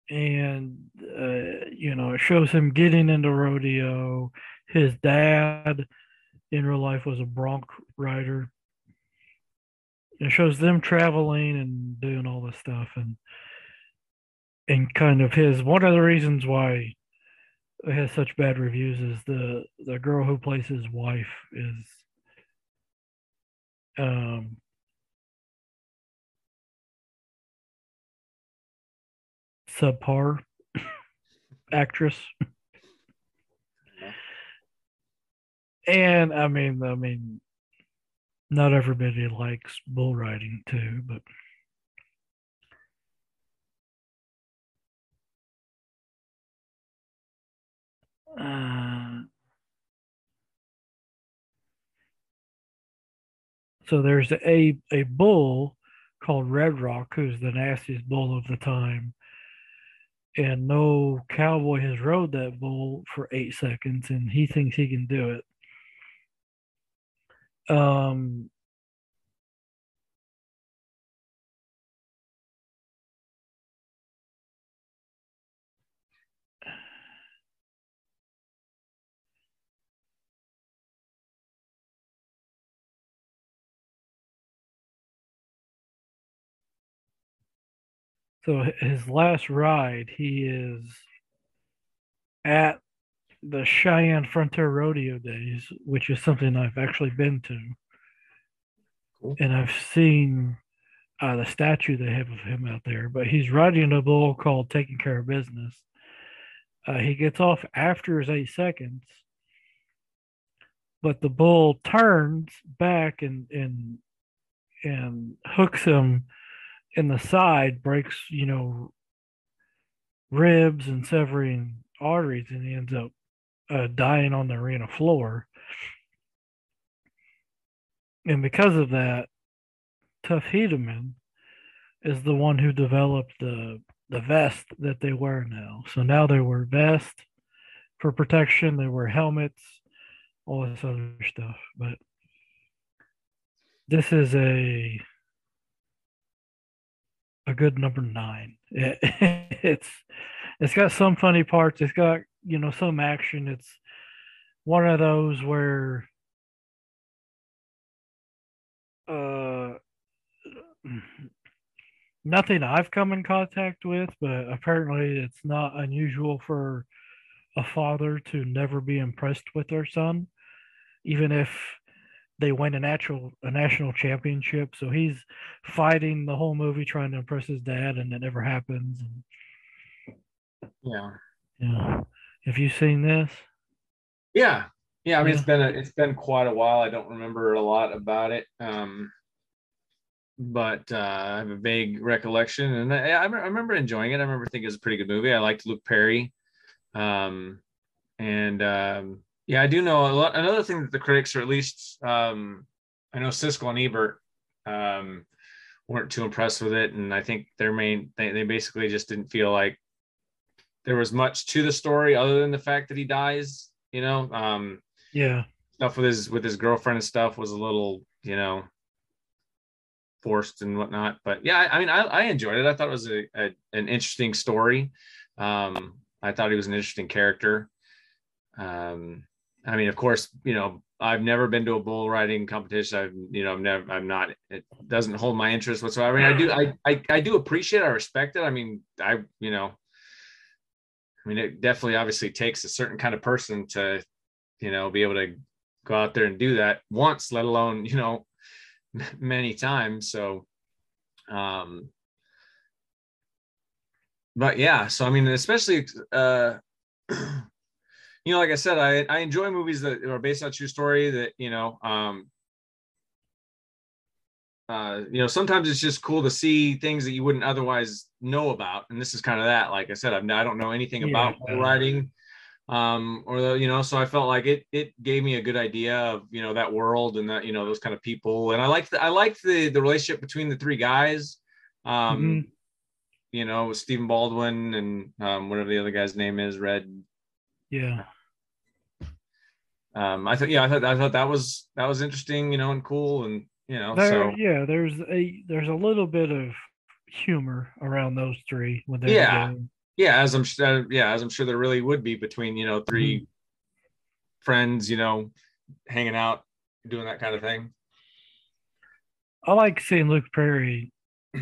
Speaker 3: And uh, you know, it shows him getting into rodeo. His dad in real life was a bronc rider. It shows them traveling and doing all this stuff and and kind of his one of the reasons why has such bad reviews is the the girl who plays his wife is um subpar actress. And i mean i mean not everybody likes bull riding too but uh, so there's a a bull called Red Rock, who's the nastiest bull of the time, and no cowboy has rode that bull for eight seconds, and he thinks he can do it. Um, so his last ride, he is at the Cheyenne Frontier Rodeo Days, which is something I've actually been to.
Speaker 1: Cool.
Speaker 3: And I've seen uh, the statue they have of him out there, but he's riding a bull called Taking Care of Business. Uh, he gets off after his eight seconds, but the bull turns back and and and hooks him in the side, breaks you know ribs and severing arteries, and he ends up uh, dying on the arena floor. And because of that, Tuff Hedeman is the one who developed the the vest that they wear now. So now they wear vest for protection. They wear helmets, all this other stuff. But this is a a good number nine. It, it's it's got some funny parts. It's got you know some action. It's one of those where uh nothing I've come in contact with, but apparently it's not unusual for a father to never be impressed with their son, even if they win a natural a national championship. So he's fighting the whole movie trying to impress his dad, and it never happens.
Speaker 1: Yeah.
Speaker 3: Yeah. Have you seen this?
Speaker 1: Yeah, yeah. I mean, it's
Speaker 3: Yeah.
Speaker 1: been a, it's been quite a while. I don't remember a lot about it, um, but uh, I have a vague recollection, and I, I remember enjoying it. I remember thinking it was a pretty good movie. I liked Luke Perry, um, and um, yeah, I do know a lot. Another thing that the critics, or at least um, I know Siskel and Ebert, um, weren't too impressed with it, and I think their main they, they basically just didn't feel like there was much to the story other than the fact that he dies. You know, um,
Speaker 3: Yeah.
Speaker 1: stuff with his with his girlfriend and stuff was a little, you know, forced and whatnot. But yeah, I, I mean, I, I enjoyed it. I thought it was a, a an interesting story. Um, I thought he was an interesting character. Um, I mean, of course, you know, I've never been to a bull riding competition. I've, you know, I'm never, I'm not. It doesn't hold my interest whatsoever. I mean, I do, I, I, I do appreciate. it. I respect it. I mean, I, you know, I mean, it definitely, obviously, takes a certain kind of person to, you know, be able to go out there and do that once, let alone, you know, many times. So, um, but yeah, so I mean, especially, uh, you know, like I said, I, I enjoy movies that are based on true story that, you know, um, uh, you know, sometimes it's just cool to see things that you wouldn't otherwise know about. And this is kind of that, like I said, I'm, I don't know anything about
Speaker 3: Yeah.
Speaker 1: riding um or the you know so i felt like it it gave me a good idea of you know that world and that you know those kind of people and i liked the, i liked the the relationship between the three guys um
Speaker 3: Mhm.
Speaker 1: you know stephen baldwin and um whatever the other guy's name is red
Speaker 3: Yeah.
Speaker 1: Um i thought yeah i thought i thought that was that was interesting you know and cool and you know
Speaker 3: There,
Speaker 1: so
Speaker 3: yeah, there's a there's a little bit of humor around those three when they're
Speaker 1: Yeah.
Speaker 3: together.
Speaker 1: yeah as i'm sure yeah as i'm sure there really would be between you know 3 friends you know hanging out doing that kind of thing
Speaker 3: I like seeing Luke Perry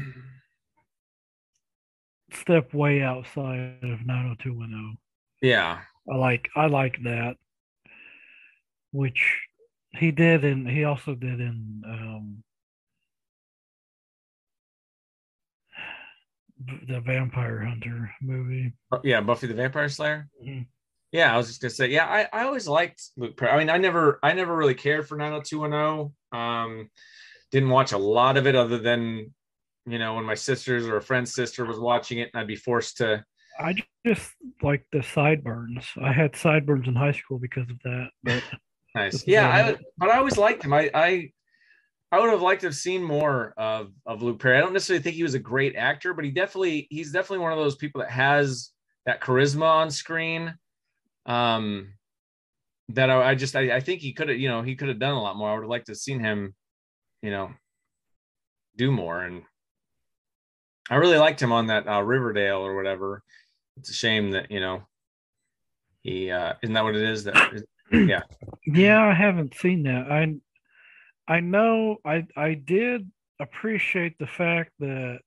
Speaker 3: step way outside of 90210.
Speaker 1: yeah
Speaker 3: I like I like that, which he did, and he also did in um, the Vampire Hunter movie.
Speaker 1: Yeah buffy the vampire slayer
Speaker 3: Mhm.
Speaker 1: Yeah, I was just gonna say, yeah, I, I always liked Luke Perry. I mean, I never I never really cared for 90210. Um, didn't watch a lot of it other than, you know, when my sisters or a friend's sister was watching it and I'd be forced to
Speaker 3: I just like the sideburns. I had sideburns in high school because of that. But
Speaker 1: nice. Yeah, I but I always liked him. I I I would have liked to have seen more of of Luke Perry. I don't necessarily think he was a great actor, but he definitely he's definitely one of those people that has that charisma on screen. Um that I, I just I, I think he could have, you know, he could have done a lot more. I would have liked to have seen him, you know, do more. And I really liked him on that uh, Riverdale or whatever. It's a shame that, you know, he uh isn't that what it is? That yeah.
Speaker 3: yeah, I haven't seen that. I I know I I did appreciate the fact that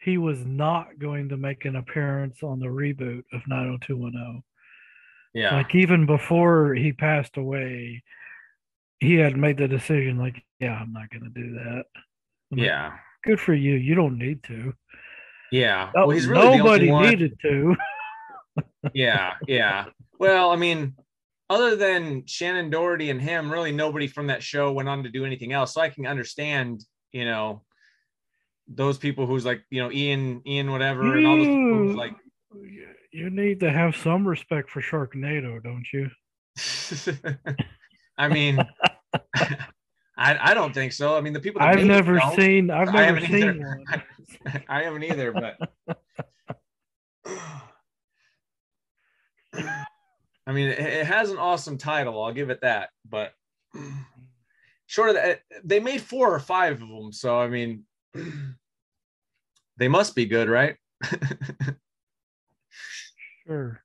Speaker 3: he was not going to make an appearance on the reboot of 90210.
Speaker 1: Yeah.
Speaker 3: Like even before he passed away, he had made the decision like, yeah, I'm not going to do that. I'm like,
Speaker 1: yeah.
Speaker 3: good for you. You don't need to.
Speaker 1: Yeah.
Speaker 3: Oh,
Speaker 1: well, he's really
Speaker 3: nobody needed to.
Speaker 1: Yeah, yeah. Well, I mean, other than Shannen Doherty and him, really nobody from that show went on to do anything else. So I can understand, you know, those people who's like, you know, Ian, Ian, whatever, and all those people who's like,
Speaker 3: You need to have some respect for Sharknado, don't you?
Speaker 1: I mean, I, I don't think so. I mean, the people that
Speaker 3: I've
Speaker 1: it
Speaker 3: never seen. I've
Speaker 1: I
Speaker 3: never
Speaker 1: haven't
Speaker 3: seen
Speaker 1: either. I haven't either, but I mean, it, it has an awesome title. I'll give it that. But short of that, they made four or five of them. So I mean, they must be good, right?
Speaker 3: Sure.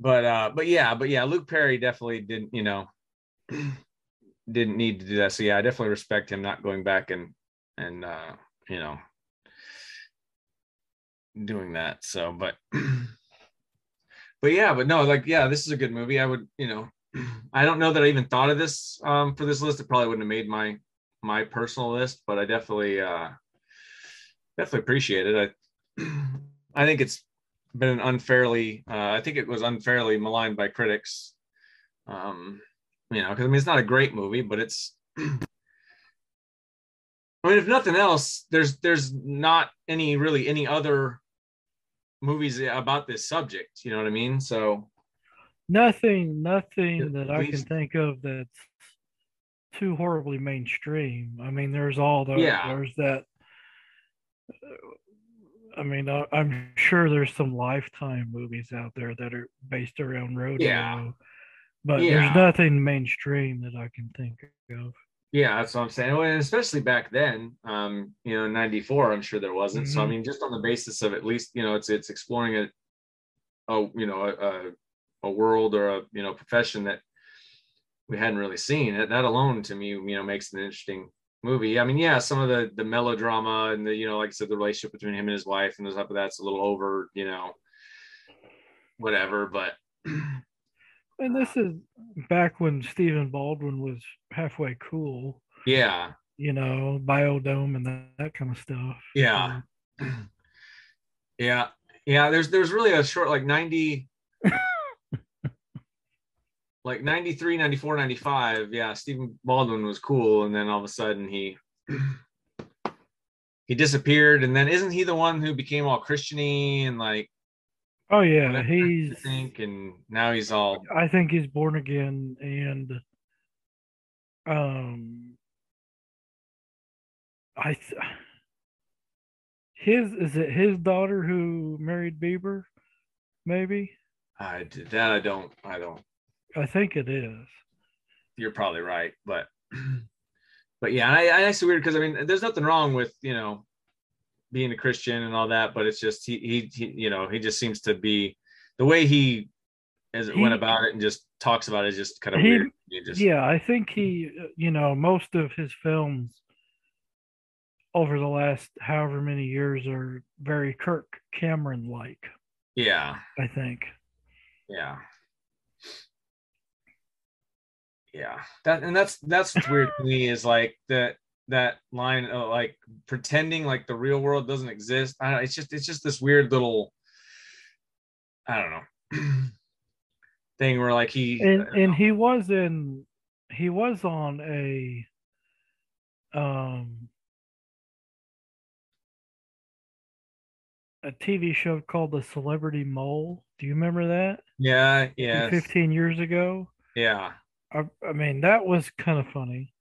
Speaker 1: but uh, but yeah, but yeah, Luke Perry definitely didn't, you know, didn't need to do that. So yeah, I definitely respect him not going back and and uh, you know, doing that. So, but but yeah, but no, like yeah, this is a good movie. I would, you know, I don't know that I even thought of this um for this list. It probably wouldn't have made my my personal list, but I definitely uh definitely appreciate it. I I think it's been an unfairly. Uh, I think it was unfairly maligned by critics. Um, you know, because I mean, it's not a great movie, but it's. I mean, if nothing else, there's there's not any really any other movies about this subject. You know what I mean? So
Speaker 3: Nothing, nothing that I can think of that's too horribly mainstream. I mean, there's all the
Speaker 1: Yeah.
Speaker 3: there's that. I mean, I, I'm sure there's some Lifetime movies out there that are based around rodeo,
Speaker 1: Yeah.
Speaker 3: but
Speaker 1: Yeah.
Speaker 3: there's nothing mainstream that I can think of.
Speaker 1: Yeah, that's what I'm saying. Well, and especially back then, um, you know, '94, I'm sure there wasn't. So I
Speaker 3: Mhm.
Speaker 1: mean, just on the basis of at least, you know, it's it's exploring a, a you know, a, a, a world or a you know profession that we hadn't really seen. That, that alone, to me, you know, makes it an interesting movie. I mean, yeah, some of the the melodrama and the you know, like I said, the relationship between him and his wife and the stuff of that's a little over, you know, whatever. But
Speaker 3: And this is back when Stephen Baldwin was halfway cool,
Speaker 1: yeah,
Speaker 3: you know, Biodome and that, that kind of stuff.
Speaker 1: Yeah. yeah yeah there's there's really a short like 90 like 93 94 95 yeah stephen baldwin was cool and then all of a sudden he he disappeared and then isn't he the one who became all christiany and like
Speaker 3: Oh yeah, he's.
Speaker 1: i think and now he's all
Speaker 3: I think he's born again, and um, I th- his is it his daughter who married Bieber, maybe.
Speaker 1: I did that i don't i don't
Speaker 3: I think it is.
Speaker 1: you're probably right but but yeah I, I it's weird because i mean there's nothing wrong with you know being a christian and all that but it's just he, he, he you know he just seems to be the way he as it went about it and just talks about it is just kind of
Speaker 3: He-
Speaker 1: weird He just,
Speaker 3: Yeah, I think he, you know, most of his films over the last however many years are very Kirk Cameron like.
Speaker 1: yeah
Speaker 3: I think.
Speaker 1: yeah yeah that and that's that's what's weird to me is like that that line of like pretending like the real world doesn't exist I don't, it's just it's just this weird little i don't know thing where like he
Speaker 3: and and he was in he was on a um a TV show called The Celebrity Mole. Do you remember that?
Speaker 1: yeah yeah
Speaker 3: 15 years ago.
Speaker 1: yeah
Speaker 3: I, I mean, that was kind of funny.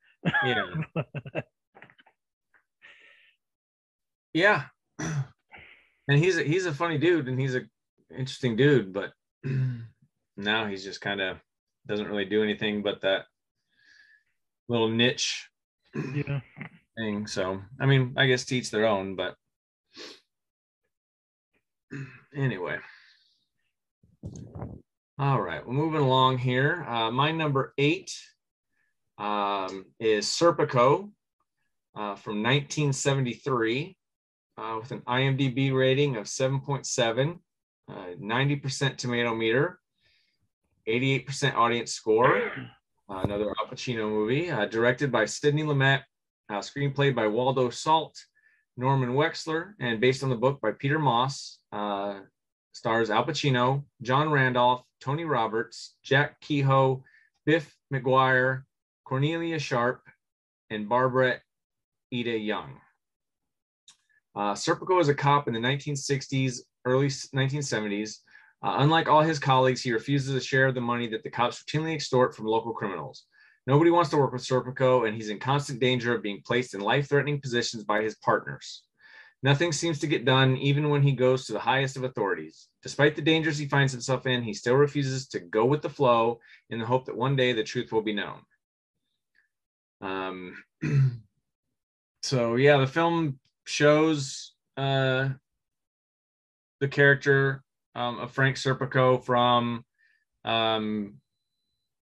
Speaker 1: yeah yeah. And he's a, he's a funny dude and he's a interesting dude but now he's just kind of doesn't really do anything but that little niche
Speaker 3: yeah.
Speaker 1: thing. So i mean i guess teach their own but anyway. All right we're moving along here. Uh, my number eight um, is serpico uh, from 1973 uh, with an imdb rating of 7.7 uh, 90% tomato meter 88% audience score uh, another Al Pacino movie, uh, directed by Sidney Lumet, uh, screenplay by Waldo Salt, Norman Wexler, and based on the book by Peter Maas. Uh, stars Al Pacino, John Randolph, Tony Roberts, Jack Kehoe, Biff McGuire, Cornelia Sharpe, and Barbara Eda-Young. Uh, Serpico is a cop in the 1960s, early 1970s. Uh, unlike all his colleagues, he refuses a share of the money that the cops routinely extort from local criminals. Nobody wants to work with Serpico, and he's in constant danger of being placed in life threatening positions by his partners. Nothing seems to get done, even when he goes to the highest of authorities. Despite the dangers he finds himself in, he still refuses to go with the flow in the hope that one day the truth will be known. Um, so, yeah, the film shows uh, the character um, of Frank Serpico from um,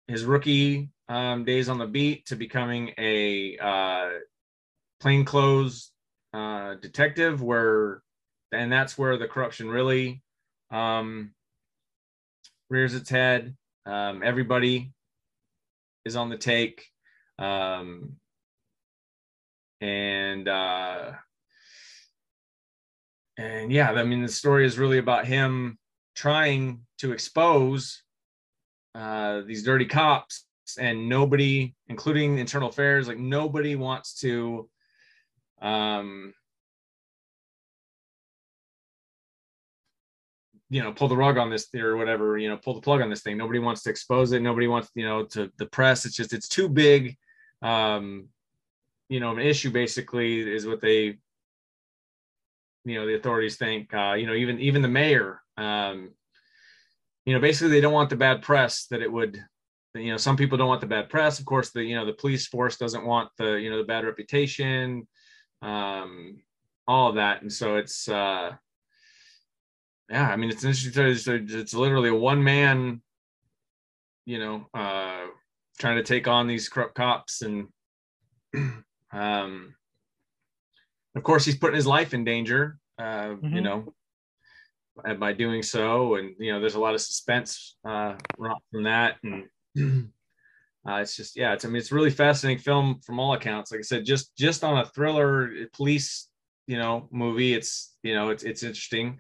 Speaker 1: his rookie um, days on the beat to becoming a uh, plainclothes uh, detective, where and that's where the corruption really um, rears its head. Um, everybody is on the take, um, and uh, and yeah, I mean, the story is really about him trying to expose uh, these dirty cops, and nobody, including internal affairs, like nobody wants to. Um, you know pull the rug on this or whatever you know pull the plug on this thing nobody wants to expose it nobody wants you know to the press it's just it's too big um you know an issue basically is what they you know the authorities think uh you know even even the mayor um you know basically they don't want the bad press that it would you know some people don't want the bad press of course the you know the police force doesn't want the you know the bad reputation um all of that and so it's uh yeah, I mean, it's interesting. It's, it's literally a one man, you know, uh, trying to take on these corrupt cops, and um, of course, he's putting his life in danger. Uh, mm-hmm. You know, by doing so, and you know, there's a lot of suspense uh, from that, and uh, it's just yeah, it's I mean, it's a really fascinating film from all accounts. Like I said, just just on a thriller police, you know, movie, it's you know, it's it's interesting.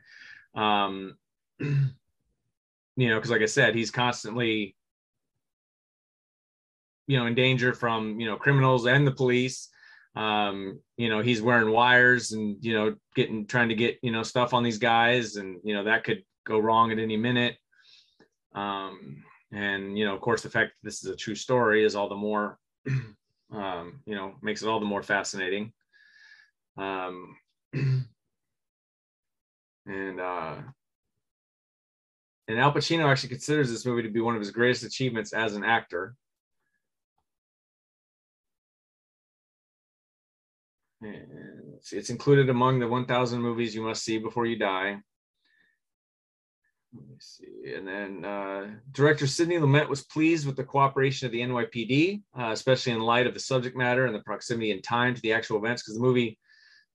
Speaker 1: Um, you know, because like I said, he's constantly, you know, in danger from you know criminals and the police. Um, you know, he's wearing wires and you know getting trying to get you know stuff on these guys, and you know that could go wrong at any minute. Um, and you know, of course, the fact that this is a true story is all the more, um, you know, makes it all the more fascinating. Um, and uh, and Al Pacino actually considers this movie to be one of his greatest achievements as an actor. It's included among the 1,000 movies you must see before you die. Let me see. And then uh, director Sidney Lumet was pleased with the cooperation of the NYPD, uh, especially in light of the subject matter and the proximity and time to the actual events. Because the movie,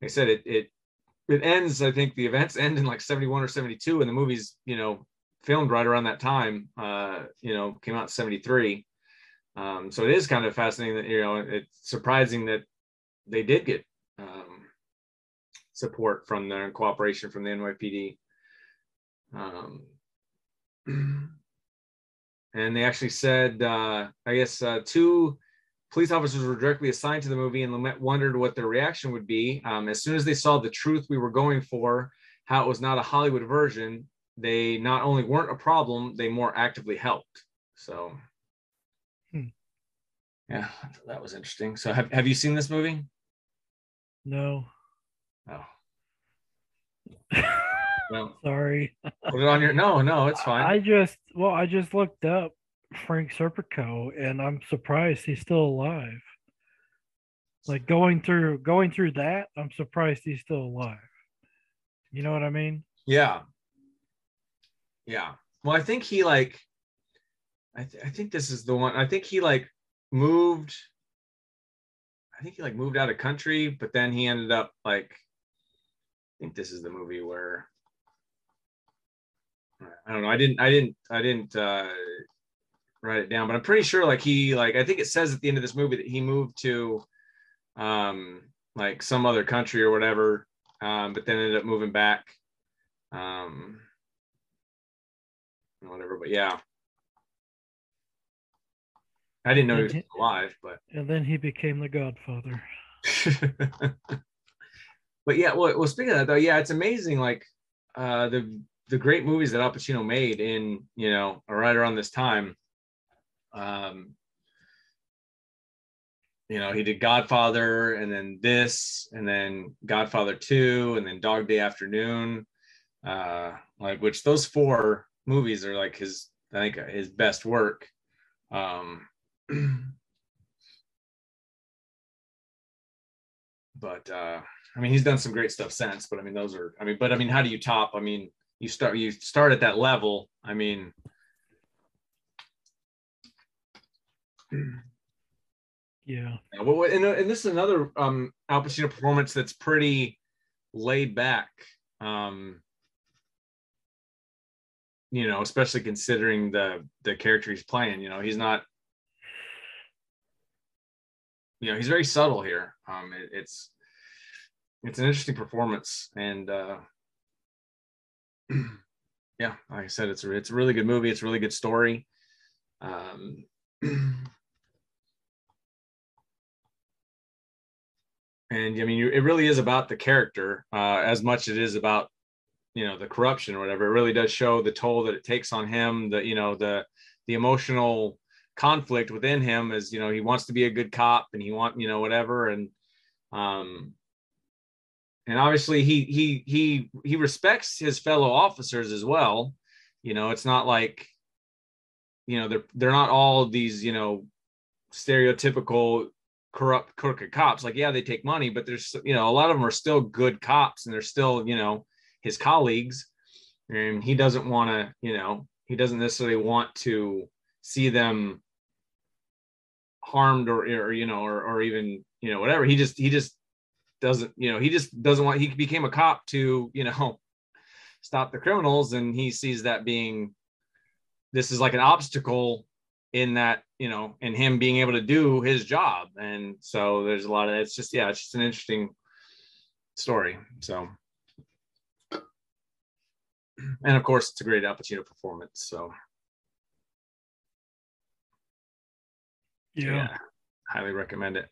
Speaker 1: like I said, it, it it ends i think the events end in like 71 or 72 and the movie's you know filmed right around that time uh you know came out in 73 um so it is kind of fascinating that you know it's surprising that they did get um support from their cooperation from the nypd um and they actually said uh i guess uh two police officers were directly assigned to the movie, and Lumet wondered what their reaction would be. Um, as soon as they saw the truth we were going for, how it was not a Hollywood version, they not only weren't a problem, they more actively helped. So, hmm. yeah, that was interesting. So, have, have you seen this movie?
Speaker 3: No.
Speaker 1: Oh.
Speaker 3: well, sorry.
Speaker 1: Put it on your. No, no, it's fine.
Speaker 3: I just well, I just looked up Frank Serpico, and I'm surprised he's still alive. Like going through going through that, I'm surprised he's still alive. You know what I mean?
Speaker 1: Yeah. Yeah. Well, I think he like I, th- I think this is the one. I think he like moved I think he like moved out of country, but then he ended up like I think this is the movie where I don't know. I didn't I didn't I didn't uh write it down, but I'm pretty sure like he like I think it says at the end of this movie that he moved to um like some other country or whatever, um, but then ended up moving back. Um whatever, but yeah. I didn't know and he was alive, but
Speaker 3: and then he became the godfather.
Speaker 1: but yeah, well, well speaking of that though, yeah, it's amazing like uh the the great movies that Al Pacino made in, you know, right around this time um, you know, he did Godfather and then this and then Godfather 2 and then Dog Day Afternoon. Uh, like which those four movies are like his I think his best work. Um but uh I mean he's done some great stuff since, but I mean those are I mean, but I mean, how do you top? I mean, you start you start at that level. I mean,
Speaker 3: yeah.
Speaker 1: Well, and, and this is another um, Al Pacino performance that's pretty laid back. Um, you know, especially considering the the character he's playing. You know, he's not. You know, he's very subtle here. Um, it, it's it's an interesting performance, and uh, yeah, like I said, it's a, it's a really good movie. It's a really good story. Um, and I mean, it really is about the character uh, as much as it is about you know the corruption or whatever. It really does show the toll that it takes on him. The you know the the emotional conflict within him is you know he wants to be a good cop and he want you know whatever. And um and obviously he he he he respects his fellow officers as well. You know it's not like you know they're they're not all these you know stereotypical corrupt crooked cops. Like yeah they take money but there's you know a lot of them are still good cops and they're still you know his colleagues. And he doesn't want to you know he doesn't necessarily want to see them harmed or, or you know or, or even you know whatever. He just he just doesn't you know he just doesn't want he became a cop to you know stop the criminals. And he sees that being this is like an obstacle in that you know in him being able to do his job. And so there's a lot of it's just yeah it's just an interesting story. So. And of course it's a great Al Pacino performance. So
Speaker 3: Yeah.
Speaker 1: yeah highly recommend it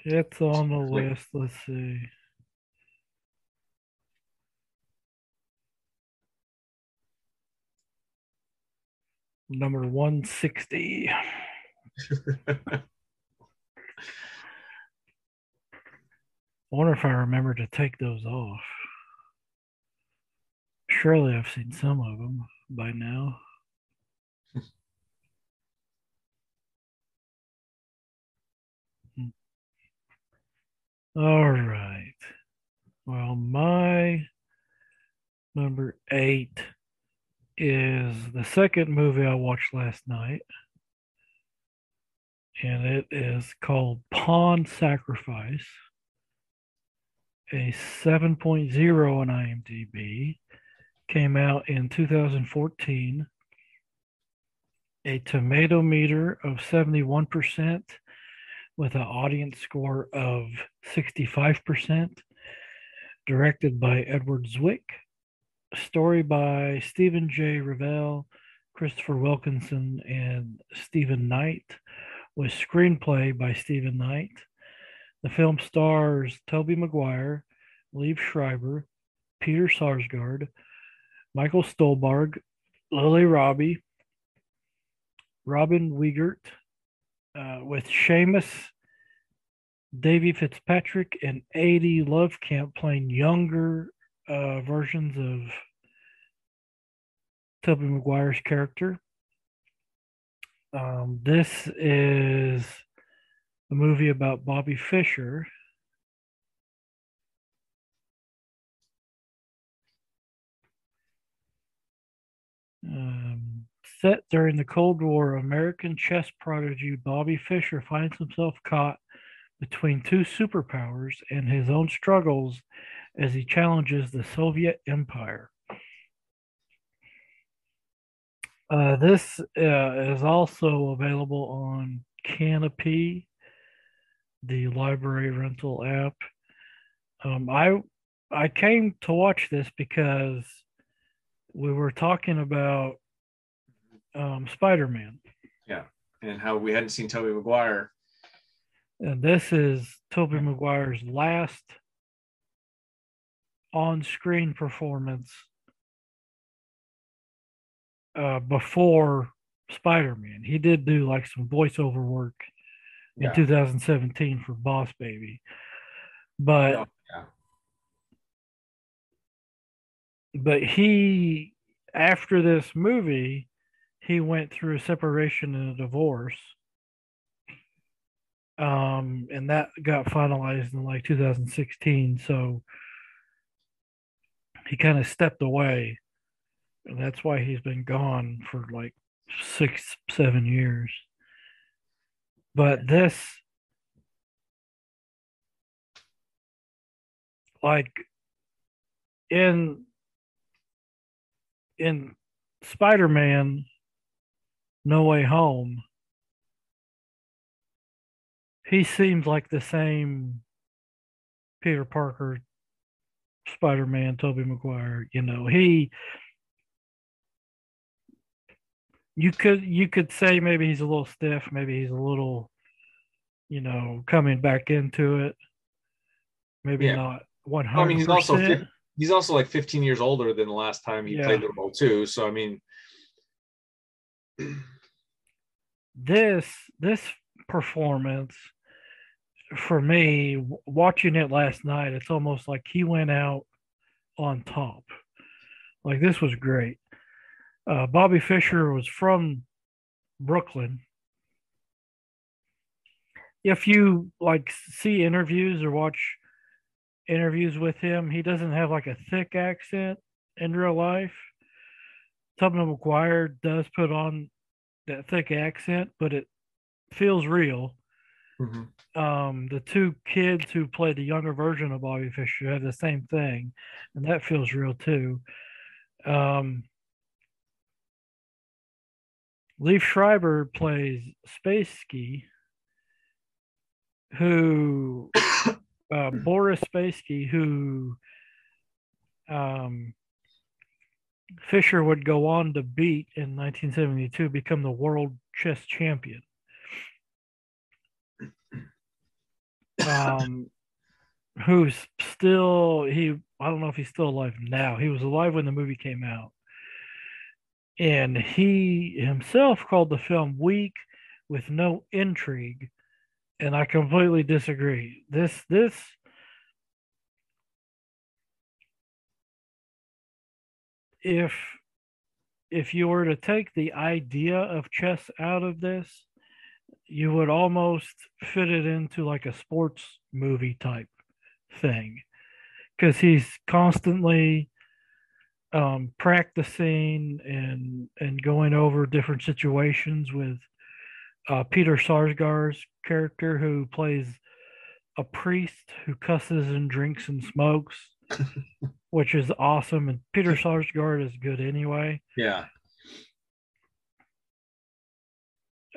Speaker 3: It's on the
Speaker 1: Wait.
Speaker 3: list. Let's see. Number 160. I wonder if I remember to take those off. Surely I've seen some of them by now. All right. Well, my number eight is the second movie I watched last night. And it is called Pawn Sacrifice, a 7.0 on IMDb. Came out in 2014. A tomato meter of 71% with an audience score of 65%. Directed by Edward Zwick. Story by Stephen J. Rivele, Christopher Wilkinson, and Stephen Knight. With screenplay by Stephen Knight. The film stars Tobey Maguire, Liev Schreiber, Peter Sarsgaard, Michael Stuhlbarg, Lily Robbie, Robin Weigert, uh, with Seamus, Davy Fitzpatrick, and Aiden Lovekamp playing younger uh, versions of Tobey Maguire's character. Um, this is a movie about Bobby Fischer. Um, set during the Cold War, American chess prodigy Bobby Fischer finds himself caught between two superpowers and his own struggles as he challenges the Soviet Empire. Uh, this uh, is also available on Kanopy, the library rental app. Um, I I came to watch this because we were talking about um, Spider-Man, Yeah,
Speaker 1: and how we hadn't seen Tobey Maguire.
Speaker 3: and this is Tobey Maguire's last on-screen performance uh, before Spider-Man. He did do like some voiceover work in 2017 for Boss Baby, but
Speaker 1: Yeah, yeah.
Speaker 3: but he after this movie he went through a separation and a divorce um and that got finalized in like 2016 so he kind of stepped away. And that's why he's been gone for like six seven years. But this like in in Spider-Man No Way Home he seems like the same Peter Parker Spider-Man, Tobey Maguire. You know, he you could you could say maybe he's a little stiff, maybe he's a little, you know, coming back into it. Maybe
Speaker 1: Yeah.
Speaker 3: not one
Speaker 1: I mean, he's also he's also like 15 years older than the last time he
Speaker 3: Yeah.
Speaker 1: played the role too. So I mean,
Speaker 3: this this performance for me watching it last night it's almost like he went out on top. Like this was great. Uh, bobby fischer was from brooklyn. If you like see interviews or watch interviews with him he doesn't have like a thick accent in real life. Tobey Maguire does put on that thick accent, but it feels real.
Speaker 1: mhm.
Speaker 3: Um, the two kids who play the younger version of Bobby Fischer have the same thing, and that feels real too. Um, Liev Schreiber plays Spassky, who uh, Boris Spassky, who um, Fischer would go on to beat in 1972, become the world chess champion. Um, who's still he? I don't know if he's still alive now. He was alive when the movie came out, and he himself called the film weak with no intrigue, and I completely disagree. This this if if you were to take the idea of chess out of this, you would almost fit it into like a sports movie type thing. Because he's constantly um, practicing and and going over different situations with uh, Peter Sarsgaard's character who plays a priest who cusses and drinks and smokes, which is awesome. And Peter Sarsgaard is good anyway.
Speaker 1: yeah,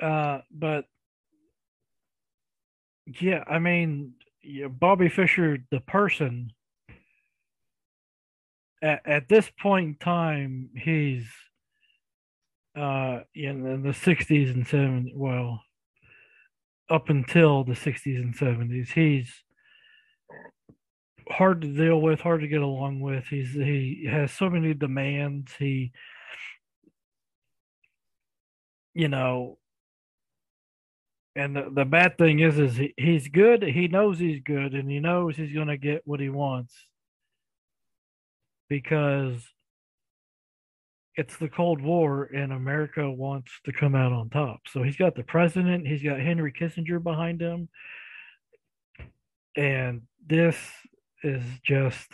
Speaker 3: Uh, but yeah, I mean, yeah, Bobby Fischer, the person, at, at this point in time, he's uh in, in the 60s and 70s. Well, up until the 60s and 70s, he's hard to deal with, hard to get along with. He's he has so many demands. He, you know, and the, the bad thing is, is he, he's good. He knows he's good, and he knows he's going to get what he wants because it's the Cold War, and America wants to come out on top. So he's got the president, he's got Henry Kissinger behind him, and this is just.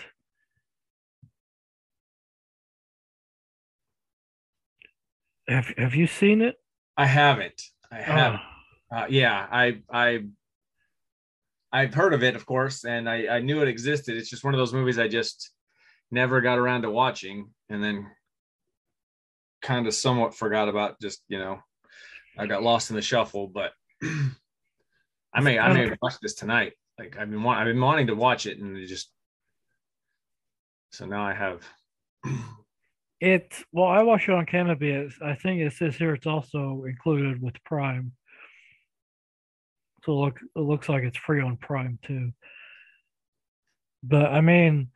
Speaker 3: Have Have you seen it?
Speaker 1: I haven't. I haven't.
Speaker 3: Oh.
Speaker 1: Uh, yeah, I I I've heard of it, of course, and I I knew it existed. It's just one of those movies I just never got around to watching, and then kind of somewhat forgot about. Just you know, I got lost in the shuffle. But I may I may watch this tonight. Like I've been wa- I've been wanting to watch it, and it just so now I have.
Speaker 3: It well, I watched it on Kanopy. It's, I think it says here it's also included with Prime. So look, it looks like it's free on Prime too. But I mean,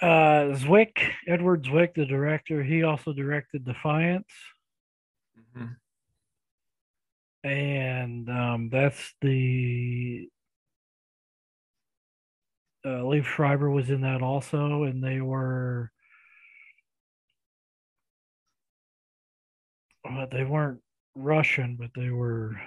Speaker 3: uh, Zwick, Edward Zwick, the director, he also directed Defiance,
Speaker 1: Mhm.
Speaker 3: and um, that's the uh, Liev Schreiber was in that also, and they were. uh, they weren't Russian, but they were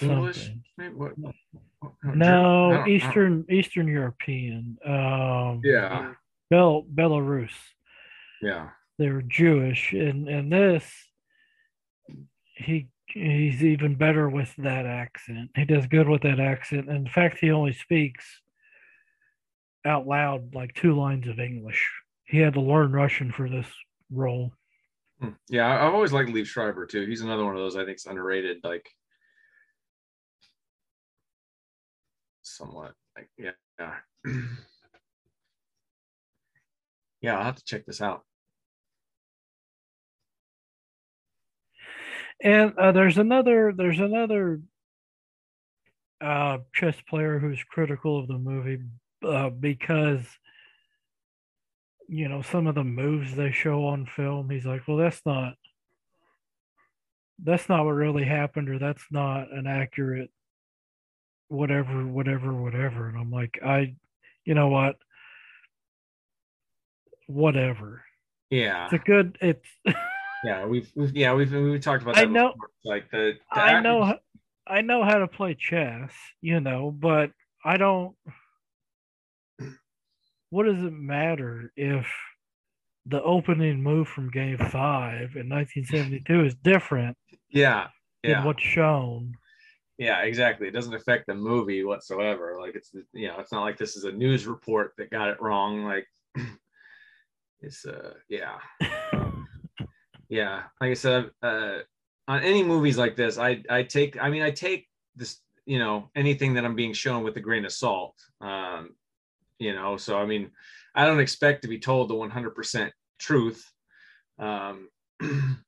Speaker 1: English?
Speaker 3: something.
Speaker 1: What- what- what-
Speaker 3: No, Eastern Eastern European. Um,
Speaker 1: Yeah,
Speaker 3: Bel Belarus.
Speaker 1: yeah.
Speaker 3: They were Jewish, and and this, he he's even better with that accent. He does good with that accent. In fact, he only speaks out loud like two lines of English. He had to learn Russian for this role.
Speaker 1: Hmm. Yeah, I've always liked Liev Schreiber too. He's another one of those I think is underrated, like somewhat. Like yeah, yeah, I'll have to check this out.
Speaker 3: And uh, there's another there's another uh, chess player who's critical of the movie uh, because you know some of the moves they show on film. He's like, well, that's not that's not what really happened, or that's not an accurate whatever, whatever, whatever. And I'm like, I, you know what, whatever.
Speaker 1: Yeah,
Speaker 3: It's a good. It's.
Speaker 1: yeah, we've, we've yeah we've we've talked about
Speaker 3: I
Speaker 1: that.
Speaker 3: know-
Speaker 1: before. Like the, the
Speaker 3: I know. I know how to play chess, you know, but I don't. What does it matter if the opening move from Game Five in 1972 is different
Speaker 1: Yeah,
Speaker 3: than
Speaker 1: yeah,
Speaker 3: what's shown?
Speaker 1: yeah, exactly. It doesn't affect the movie whatsoever. Like it's you know it's not like this is a news report that got it wrong. Like it's uh yeah yeah like i said uh on any movies like this i i take i mean i take this you know anything that i'm being shown with a grain of salt um you know so i mean i don't expect to be told the 100% truth um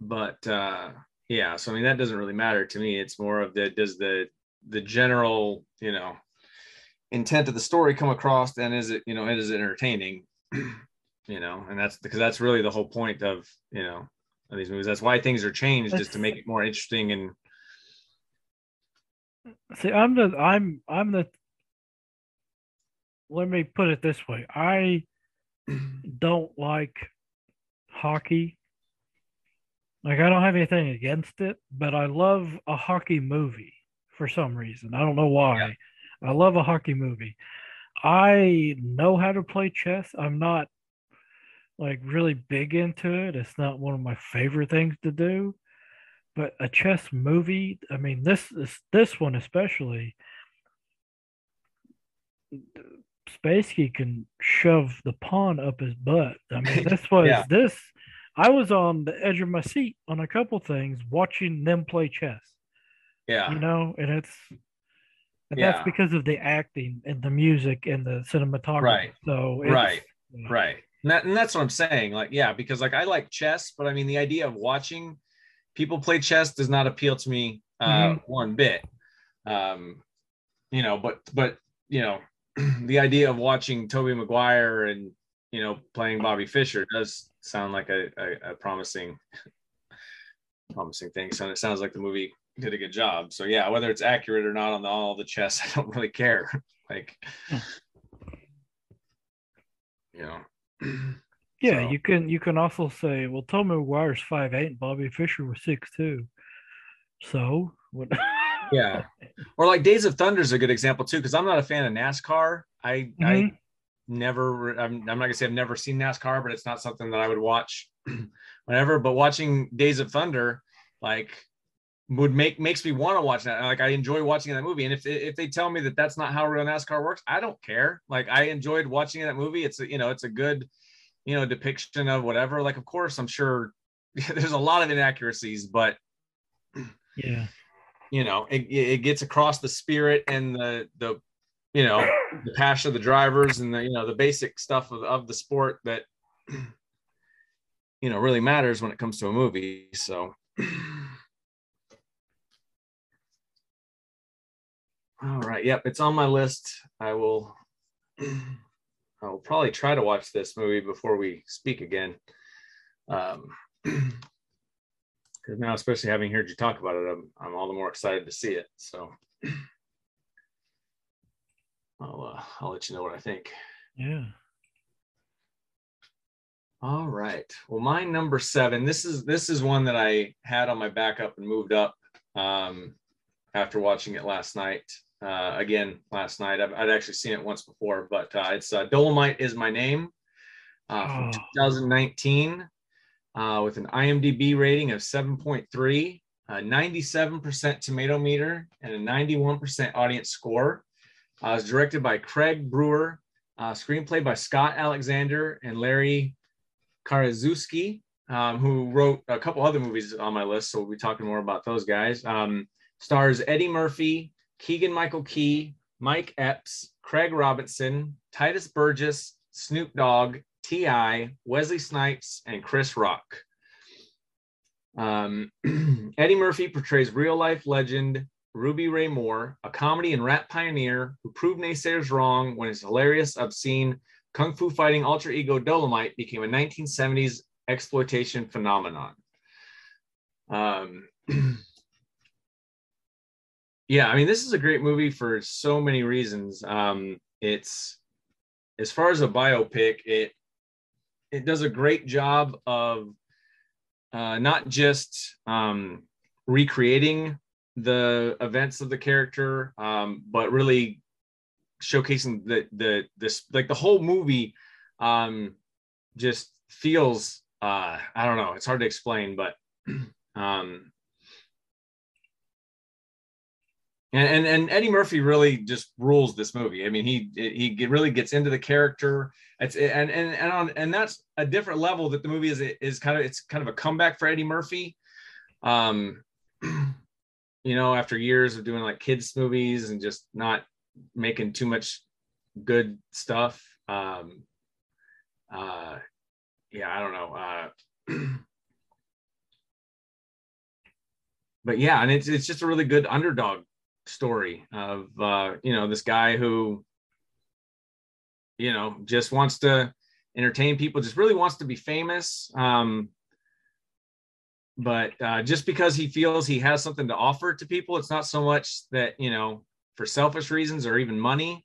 Speaker 1: but uh yeah so i mean that doesn't really matter to me. It's more of the does the the general you know intent of the story come across and is it you know is it entertaining you know and that's because that's really the whole point of you know of these movies that's why things are changed is to make it more interesting and
Speaker 3: See, I'm the I'm I'm the. Let me put it this way: I don't like hockey. Like I don't have anything against it, but I love a hockey movie for some reason. I don't know why. I love a hockey movie. I know how to play chess. I'm not like really big into it. It's not one of my favorite things to do. But a chess movie, I mean this is this one especially Spassky can shove the pawn up his butt. I mean, this was
Speaker 1: Yeah.
Speaker 3: this. I was on the edge of my seat on a couple things watching them play chess.
Speaker 1: yeah
Speaker 3: You know, and it's and
Speaker 1: Yeah.
Speaker 3: that's because of the acting and the music and the cinematography.
Speaker 1: Right.
Speaker 3: So it's,
Speaker 1: Right. right and, that, and that's what i'm saying like yeah because like i like chess but i mean the idea of watching people play chess does not appeal to me uh
Speaker 3: Mhm.
Speaker 1: one bit. Um you know but but you know the idea of watching tobey maguire and you know playing bobby fischer does sound like a, a, a promising promising thing. So it sounds like the movie did a good job. So yeah whether it's accurate or not on the, all the chess i don't really care. Like you know
Speaker 3: Yeah,
Speaker 1: So-
Speaker 3: you can you can also say, well, Tommy Maguire's five eight and Bobby Fischer was six two. So what?
Speaker 1: yeah or like days of thunder is a good example too because i'm not a fan of nascar i i
Speaker 3: Mhm.
Speaker 1: never I'm, I'm not gonna say i've never seen nascar but it's not something that i would watch whenever but watching days of thunder like would make makes me want to watch that like i enjoy watching that movie and if if they tell me that that's not how real nascar works i don't care. Like i enjoyed watching that movie. It's a, you know it's a good you know depiction of whatever. Like of course i'm sure there's a lot of inaccuracies but
Speaker 3: yeah.
Speaker 1: you know it, it gets across the spirit and the the you know the passion of the drivers and the you know the basic stuff of, of the sport that you know really matters when it comes to a movie so all right yep it's on my list. I will i will probably try to watch this movie before we speak again. Um because now especially having heard you talk about it I'm, I'm all the more excited to see it so. I'll uh, i'll let you know what i think.
Speaker 3: Yeah.
Speaker 1: all right well my number seven this is this is one that i had on my backup and moved up um after watching it last night uh again last night i've, I'd actually seen it once before but uh it's uh, dolomite is my name uh from
Speaker 3: Oh.
Speaker 1: 2019 uh, with an IMDb rating of 7.3, a 97% tomato meter, and a 91% audience score. Uh, it was directed by Craig Brewer, uh, screenplay by Scott Alexander and Larry Karaszewski, um, who wrote a couple other movies on my list. So we'll be talking more about those guys. Um, stars Eddie Murphy, Keegan Michael Key, Mike Epps, Craig Robinson, Tituss Burgess, Snoop Dogg, T.I., Wesley Snipes, and Chris Rock. Um, Eddie Murphy portrays real life legend Rudy Ray Moore, a comedy and rap pioneer who proved naysayers wrong when his hilarious, obscene kung fu fighting alter ego Dolomite became a 1970s exploitation phenomenon. Um, yeah, I mean, this is a great movie for so many reasons. Um, it's as far as a biopic, it it does a great job of uh, not just um, recreating the events of the character, um, but really showcasing the the this like the whole movie um, just feels uh, I don't know. It's hard to explain, but um, and, and and Eddie Murphy really just rules this movie. I mean, he he really gets into the character. It's and and and on and that's a different level that the movie is is kind of it's kind of a comeback for Eddie Murphy. Um, you know, after years of doing like kids movies and just not making too much good stuff. Um, uh, yeah, I don't know. Uh, but yeah, and it's it's just a really good underdog story of uh, you know this guy who you know just wants to entertain people, just really wants to be famous. Um, but uh, just because he feels he has something to offer to people, it's not so much that you know for selfish reasons or even money.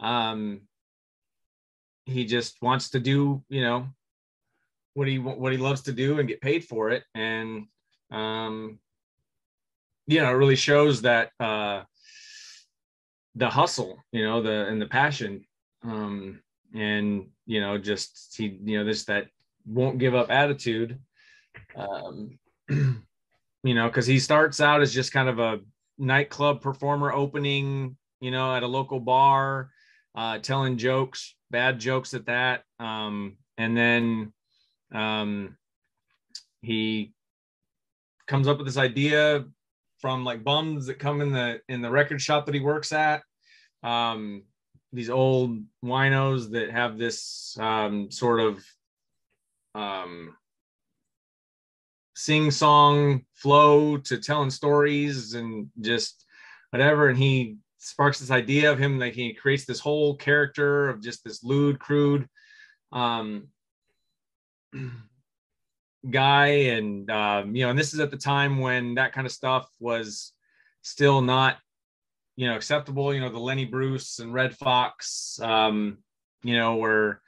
Speaker 1: Um, he just wants to do you know what he what he loves to do and get paid for it and um you know, it really shows that uh, the hustle, you know, the and the passion, um, and you know, just he, you know, this that won't give up attitude. Um, you know, because he starts out as just kind of a nightclub performer opening, you know, at a local bar, uh, telling jokes, bad jokes at that, um, and then um, he comes up with this idea from like bums that come in the in the record shop that he works at. Um, these old winos that have this um, sort of um, sing song flow to telling stories and just whatever. And he sparks this idea of him like he creates this whole character of just this lewd, crude um, guy and um, you know and this is at the time when that kind of stuff was still not you know acceptable. You know the lenny bruce and redd foxx um, you know were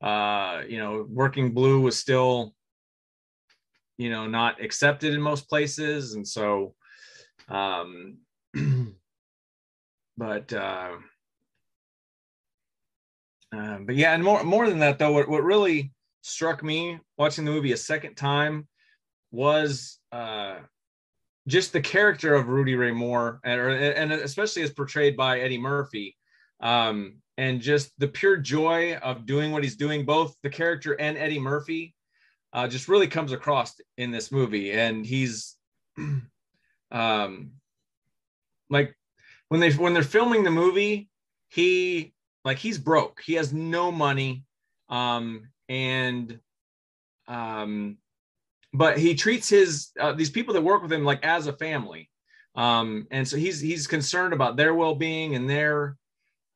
Speaker 1: uh, you know working blue was still you know not accepted in most places. And so um but uh, uh but yeah and more more than that though what, what really struck me watching the movie a second time was uh, just the character of Rudy Ray Moore, and, and especially as portrayed by Eddie Murphy, um, and just the pure joy of doing what he's doing. Both the character and Eddie Murphy uh, just really comes across in this movie, and he's um, like when they when they're filming the movie, he like he's broke. He has no money. Um, and um, but he treats his uh, these people that work with him like as a family, um, and so he's he's concerned about their well being and their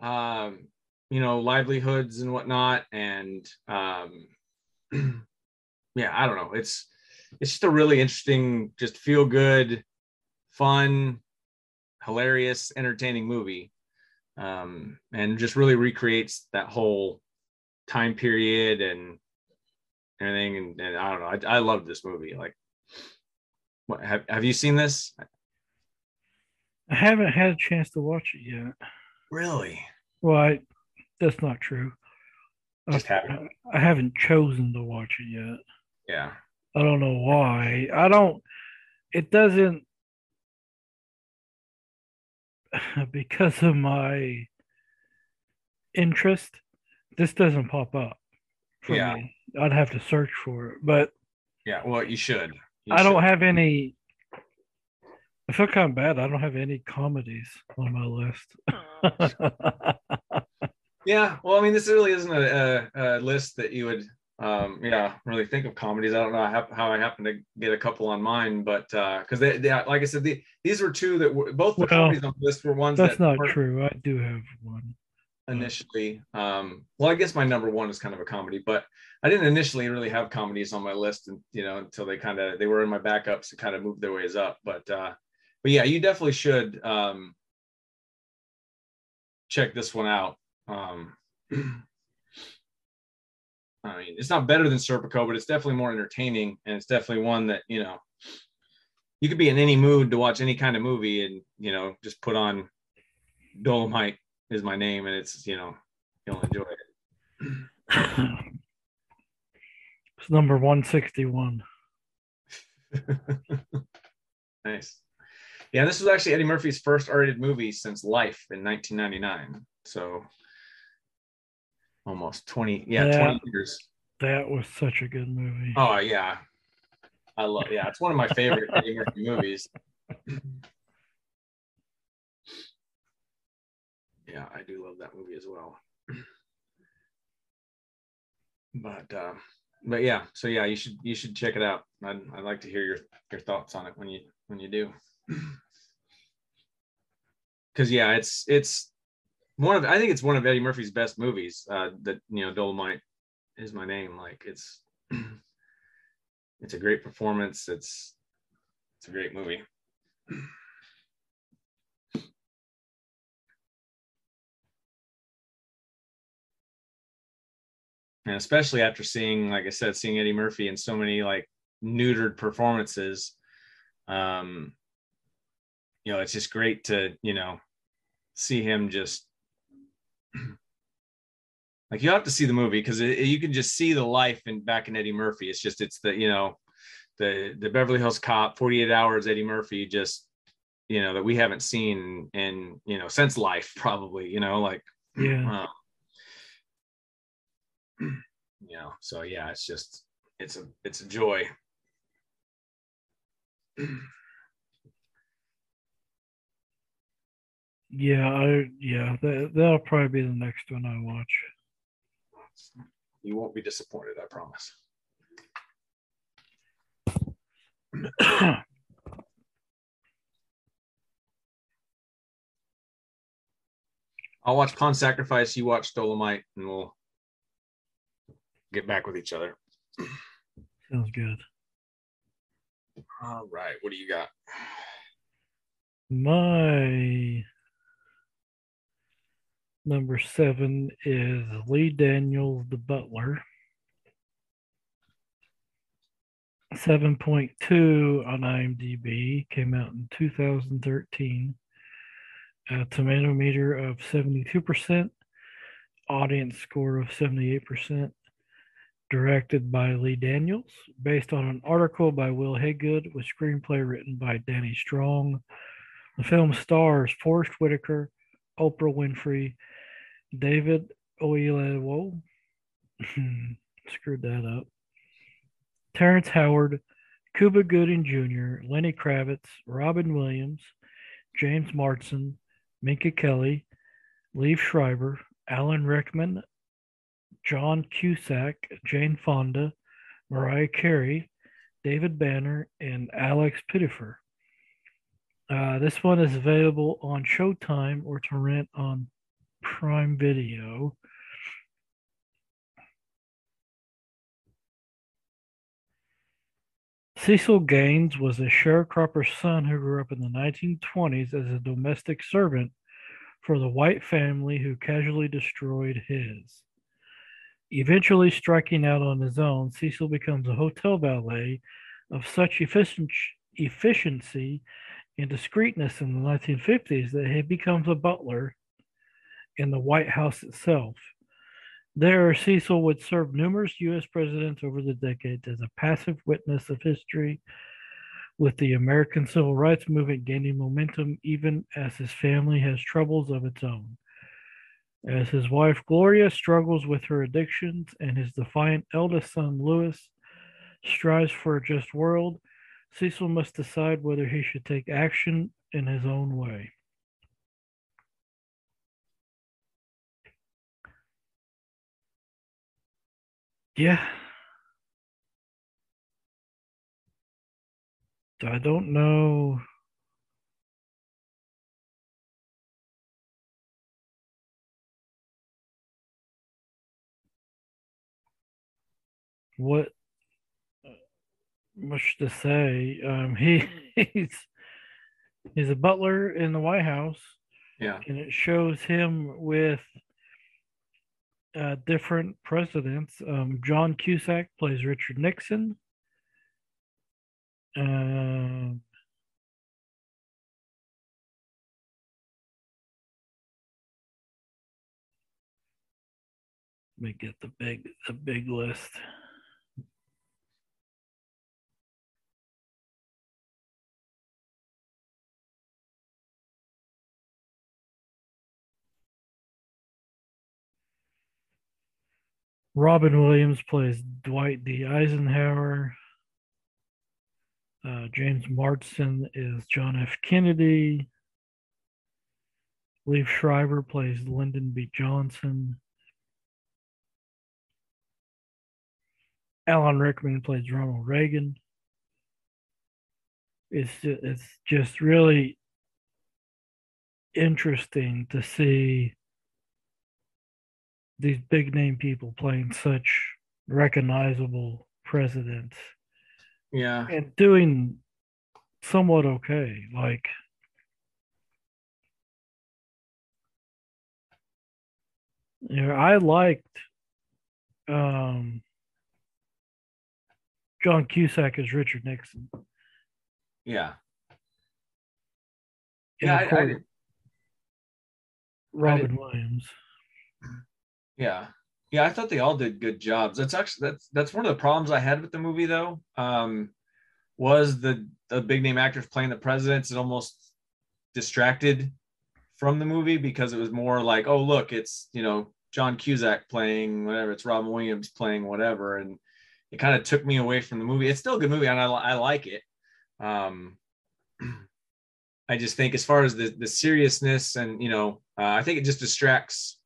Speaker 1: um, you know livelihoods and whatnot, and um, yeah, I don't know. It's it's just a really interesting, just feel good, fun, hilarious, entertaining movie, um, and just really recreates that whole time period and everything. And, and I don't know. I, I love this movie. Like, what have have you seen this?
Speaker 3: I haven't had a chance to watch it yet.
Speaker 1: Really?
Speaker 3: Well, I, that's not true.
Speaker 1: Just
Speaker 3: I,
Speaker 1: haven't.
Speaker 3: I haven't chosen to watch it yet.
Speaker 1: Yeah.
Speaker 3: I don't know why. I don't. It doesn't because of my interest this doesn't pop up.
Speaker 1: yeah.
Speaker 3: Me. I'd have to search for it, but
Speaker 1: yeah, well, you should. You
Speaker 3: I don't have any I feel kind of bad. I don't have any comedies on my list.
Speaker 1: Yeah, well, I mean, this really isn't a, a, a list that you would, um, yeah, really think of comedies. I don't know how, how I happen to get a couple on mine, but because they, they, like I said, the, these were two that were both the
Speaker 3: Well,
Speaker 1: comedies on the list were ones
Speaker 3: That's
Speaker 1: that
Speaker 3: not true. I do have one.
Speaker 1: Initially. Um, well, I guess my number one is kind of a comedy, but I didn't initially really have comedies on my list, and you know, until they kind of they were in my backups to kind of move their ways up. But uh, but yeah, you definitely should um, check this one out. Um, I mean, it's not better than Serpico, but it's definitely more entertaining, and it's definitely one that you know you could be in any mood to watch any kind of movie, and you know just put on Dolomite is my name, and it's you know you'll enjoy it.
Speaker 3: it's number 161.
Speaker 1: nice. Yeah, this was actually Eddie Murphy's first R-rated movie since Life in 1999. So almost 20, yeah,
Speaker 3: Yeah.
Speaker 1: 20 years.
Speaker 3: That was such a good movie.
Speaker 1: Oh yeah, I love. Yeah, it's one of my favorite Eddie Murphy movies. Yeah, I do love that movie as well. But uh, but yeah, so yeah, you should you should check it out. I'd, I'd like to hear your your thoughts on it when you when you do. Because yeah, it's it's one of I think it's one of Eddie Murphy's best movies. Uh, that you know, Dolomite is my name. Like it's it's a great performance. It's it's a great movie. And especially after seeing, like I said, seeing Eddie Murphy in so many like neutered performances, um, you know, it's just great to, you know, see him just like you have to see the movie because you can just see the life in back in Eddie Murphy. It's just it's the you know the the Beverly Hills Cop, 48 Hours, Eddie Murphy, just you know that we haven't seen in you know since Life probably you know like
Speaker 3: Yeah.
Speaker 1: uh, you know so yeah it's just it's a it's a joy.
Speaker 3: Yeah, I yeah, that that'll probably be the next one I watch.
Speaker 1: You won't be disappointed, I promise. I'll watch Pawn Sacrifice. You watch Dolomite, and we'll get back with each other.
Speaker 3: Sounds good.
Speaker 1: All right. What do you got?
Speaker 3: My number seven is Lee Daniels, the Butler. 7.2 on IMDb, came out in 2013. A tomato meter of 72%, audience score of 78%. Directed by Lee Daniels, based on an article by Wil Haygood, with screenplay written by Danny Strong. The film stars Forest Whitaker, Oprah Winfrey, David Oyelowo, screwed that up, Terrence Howard, Cuba Gooding Jr., Lenny Kravitz, Robin Williams, James Marsden, Minka Kelly, Liev Schreiber, Alan Rickman, John Cusack, Jane Fonda, Mariah Carey, David Banner, and Alex Pettyfer. Uh, this one is available on Showtime or to rent on Prime Video. Cecil Gaines was a sharecropper's son who grew up in the 1920s as a domestic servant for the white family who casually destroyed his. Eventually striking out on his own, Cecil becomes a hotel valet of such efficient, efficiency and discreetness in the 1950s that he becomes a butler in the White House itself. There, Cecil would serve numerous U.S. presidents over the decades as a passive witness of history, with the American Civil Rights Movement gaining momentum even as his family has troubles of its own. As his wife Gloria struggles with her addictions and his defiant eldest son Louis strives for a just world, Cecil must decide whether he should take action in his own way. Yeah. I don't know. What much to say? Um, he he's he's a butler in the White House,
Speaker 1: Yeah.
Speaker 3: and it shows him with uh, different presidents. Um, John Cusack plays Richard Nixon. Um, let me get the big the big list. Robin Williams plays Dwight D. Eisenhower. Uh, James Marsden is John F. Kennedy. Liev Schreiber plays Lyndon B. Johnson. Alan Rickman plays Ronald Reagan. It's ju- it's just really interesting to see these big name people playing such recognizable presidents
Speaker 1: Yeah.
Speaker 3: and doing somewhat okay. Like, you know, I liked um, John Cusack as Richard Nixon.
Speaker 1: Yeah.
Speaker 3: And
Speaker 1: Yeah. I, I
Speaker 3: Robin Williams.
Speaker 1: Yeah. Yeah, I thought they all did good jobs. That's actually that's that's one of the problems I had with the movie though. Um was the the big name actors playing the presidents it almost distracted from the movie because it was more like, oh look, it's you know John Cusack playing whatever, it's Robin Williams playing whatever, and it kind of took me away from the movie. It's still a good movie and I, I like it. Um I just think as far as the the seriousness and you know, uh, I think it just distracts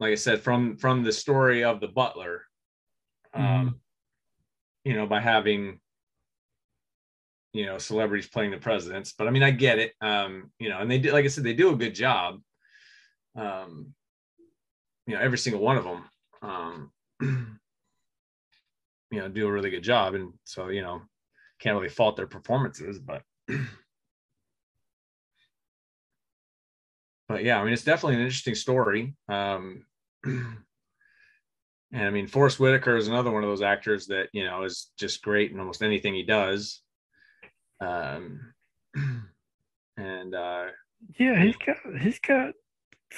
Speaker 1: like I said, from from the story of the butler, um, you know, by having you know celebrities playing the presidents. But I mean, I get it, um, you know, and they did, like I said, they do a good job. Um, you know, every single one of them, um, you know, do a really good job, and so you know, can't really fault their performances, but. but yeah, I mean, it's definitely an interesting story. Um, and I mean, Forest Whitaker is another one of those actors that you know is just great in almost anything he does. Um, and uh,
Speaker 3: Yeah, he's got he's got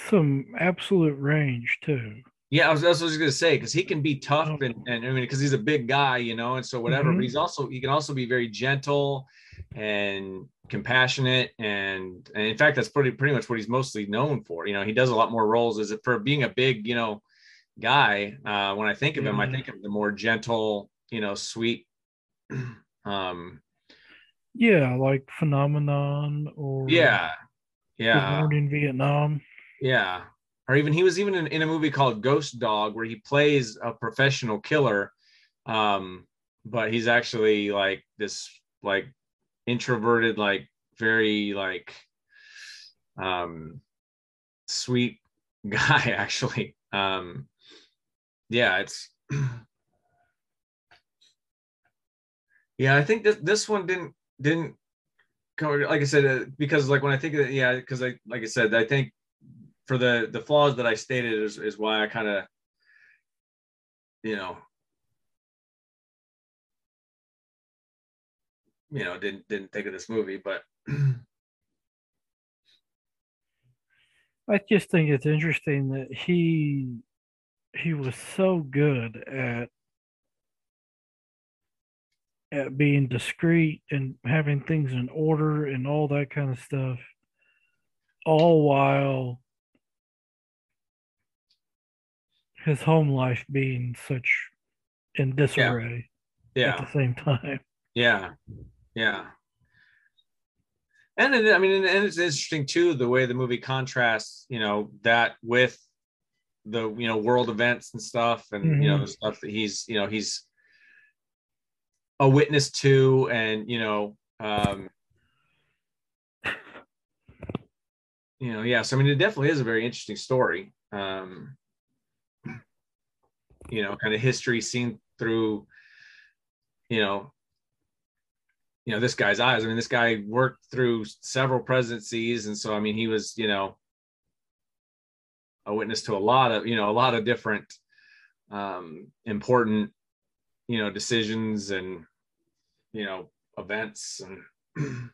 Speaker 3: some absolute range too.
Speaker 1: yeah, I was, that's what I was gonna say because he can be tough and, and I mean because he's a big guy, you know, and so whatever.
Speaker 3: Mhm.
Speaker 1: But he's also he can also be very gentle and compassionate and, and in fact that's pretty pretty much what he's mostly known for. You know, he does a lot more roles as it for being a big you know guy. Uh, when I think of him, I think of the more gentle, you know, sweet. Um,
Speaker 3: Yeah, like Phenomenon or
Speaker 1: yeah, yeah.
Speaker 3: Morning Vietnam.
Speaker 1: Yeah. Or even he was even in, in a movie called Ghost Dog where he plays a professional killer. Um, but he's actually like this like introverted, like very like um sweet guy actually. Um yeah, it's yeah, I think that this one didn't didn't go like I said uh, because like when I think of it, yeah, because I like I said, I think for the the flaws that I stated is, is why I kind of you know you know didn't didn't think of this movie, but
Speaker 3: I just think it's interesting that he he was so good at at being discreet and having things in order and all that kind of stuff all while his home life being such in disarray at
Speaker 1: yeah,
Speaker 3: the same time.
Speaker 1: Yeah, yeah. And it, I mean, and it's interesting too the way the movie contrasts, you know, that with the you know world events and stuff, and mm-hmm. you know the stuff that he's you know he's a witness to, and you know, um, you know, yeah. So I mean, it definitely is a very interesting story. Um, you know, kind of history seen through, you know, you know this guy's eyes. I mean, this guy worked through several presidencies, and so I mean, he was you know a witness to a lot of you know a lot of different um, important you know decisions and you know events and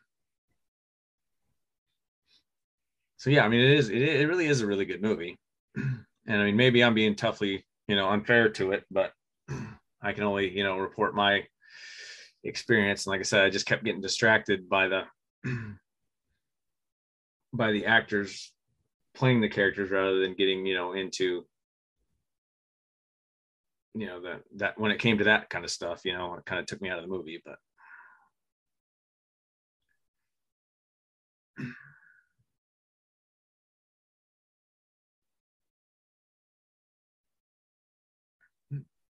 Speaker 1: so yeah i mean it is it, it really is a really good movie and i mean maybe i'm being toughly you know unfair to it but i can only you know report my experience. And like i said i just kept getting distracted by the by the actors playing the characters rather than getting you know into you know that that when it came to that kind of stuff you know it kind of took me out of the movie but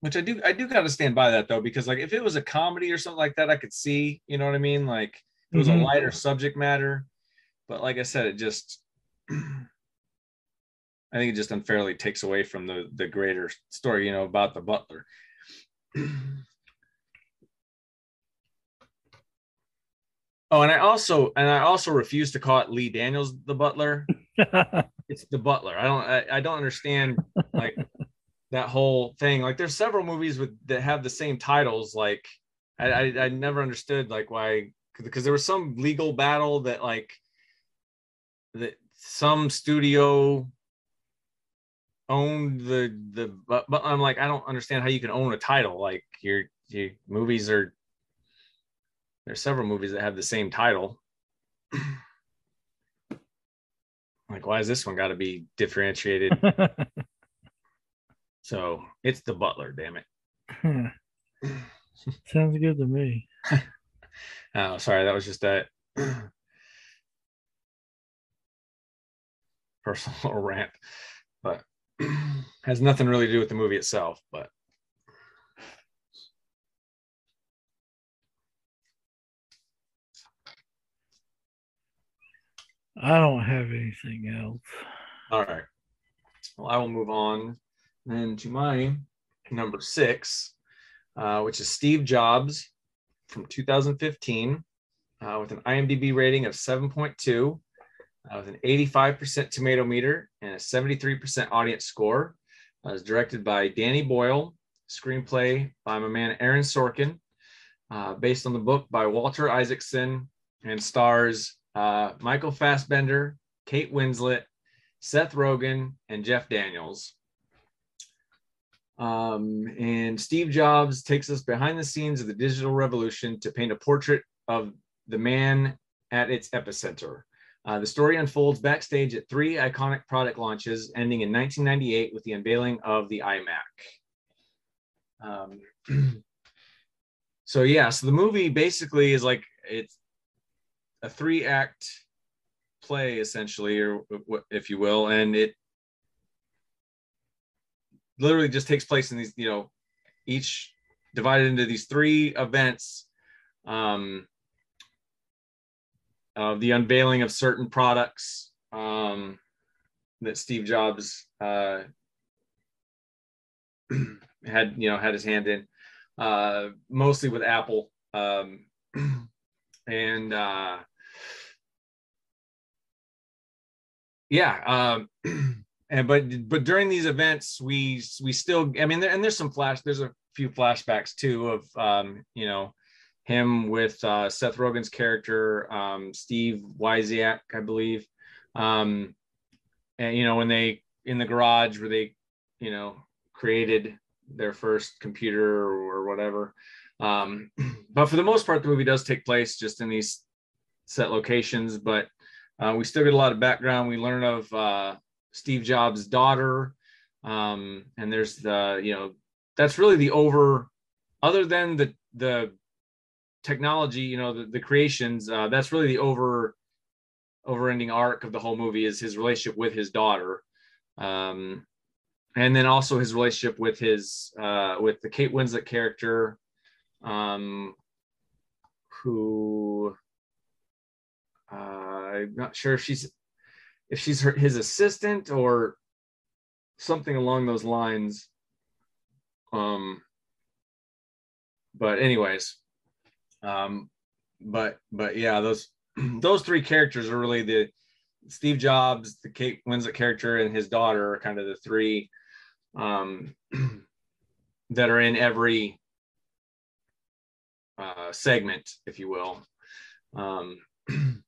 Speaker 1: which I do I do kind of stand by that though because like if it was a comedy or something like that I could see you know what I mean like it was mm-hmm. a lighter subject matter but like I said it just I think it just unfairly takes away from the the greater story, you know, about the butler. Oh, and I also and I also refuse to call it Lee Daniels the butler. it's the butler. I don't I, I don't understand like that whole thing. Like there's several movies with that have the same titles. Like I I, I never understood like why because there was some legal battle that like that some studio owned the the but, but I'm like I don't understand how you can own a title like your your movies are there's several movies that have the same title like why is this one got to be differentiated so it's the butler damn it hmm.
Speaker 3: sounds good to me
Speaker 1: oh sorry that was just that personal rant but has nothing really to do with the movie itself, but
Speaker 3: I don't have anything else.
Speaker 1: All right. Well, I will move on then to my number six, uh, which is Steve Jobs from 2015 uh, with an IMDb rating of 7.2 uh, with an 85% tomato meter and a 73% audience score. Uh, it was directed by Danny Boyle, screenplay by my man Aaron Sorkin, uh, based on the book by Walter Isaacson, and stars uh, Michael Fassbender, Kate Winslet, Seth Rogen, and Jeff Daniels. Um, and Steve Jobs takes us behind the scenes of the digital revolution to paint a portrait of the man at its epicenter. Uh, the story unfolds backstage at three iconic product launches, ending in 1998 with the unveiling of the iMac. Um, so yeah, so the movie basically is like it's a three-act play essentially, or if you will, and it literally just takes place in these, you know, each divided into these three events. Um, uh, the unveiling of certain products um, that Steve Jobs uh, had, you know, had his hand in, uh, mostly with Apple, um, and uh, yeah, um, and but but during these events, we we still, I mean, there, and there's some flash, there's a few flashbacks too of um, you know him with uh, Seth Rogen's character, um, Steve Wozniak, I believe. Um, and you know, when they in the garage where they, you know, created their first computer or whatever. Um, but for the most part, the movie does take place just in these set locations. But uh, we still get a lot of background. We learn of uh, Steve Jobs' daughter, um, and there's the, you know, that's really the over. Other than the the technology, you know, the, the creations, uh, that's really the over over-ending arc of the whole movie is his relationship with his daughter. Um, and then also his relationship with his uh, with the Kate Winslet character, um, who uh, I'm not sure if she's if she's her, his assistant or something along those lines. Um, but anyways, um, but but yeah, those those three characters are really the Steve Jobs, the Kate Winslet character, and his daughter are kind of the three um, that are in every uh, segment, if you will. Um,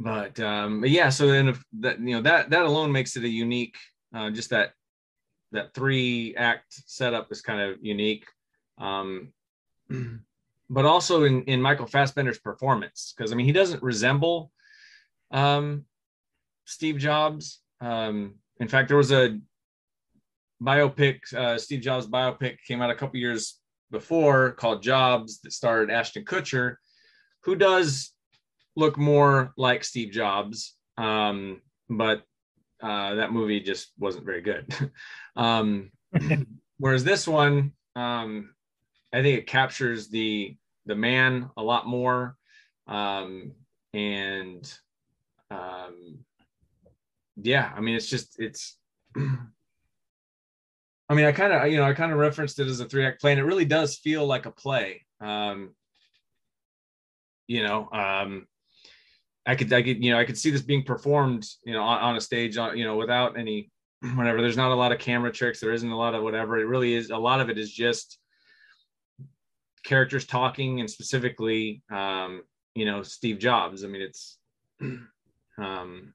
Speaker 1: but, um, yeah, so then if that you know that that alone makes it a unique, uh, just that that three act setup is kind of unique. Um, but also in in Michael Fassbender's performance, because I mean he doesn't resemble um, Steve Jobs. Um, in fact, there was a biopic, uh, Steve Jobs biopic came out a couple years before called Jobs that starred Ashton Kutcher, who does look more like Steve Jobs. Um, but uh, that movie just wasn't very good. um, whereas this one, um, I think it captures the the man a lot more, um, and um, yeah, I mean, it's just it's I mean, I kind of, you know, I kind of referenced it as a three act play, and it really does feel like a play. Um, you know, um, I could, I could, you know, I could see this being performed, you know, on, on a stage, on, you know, without any, whatever. There's not a lot of camera tricks. There isn't a lot of whatever. It really is. A lot of it is just characters talking, and specifically, um, you know, Steve Jobs. I mean, it's, um,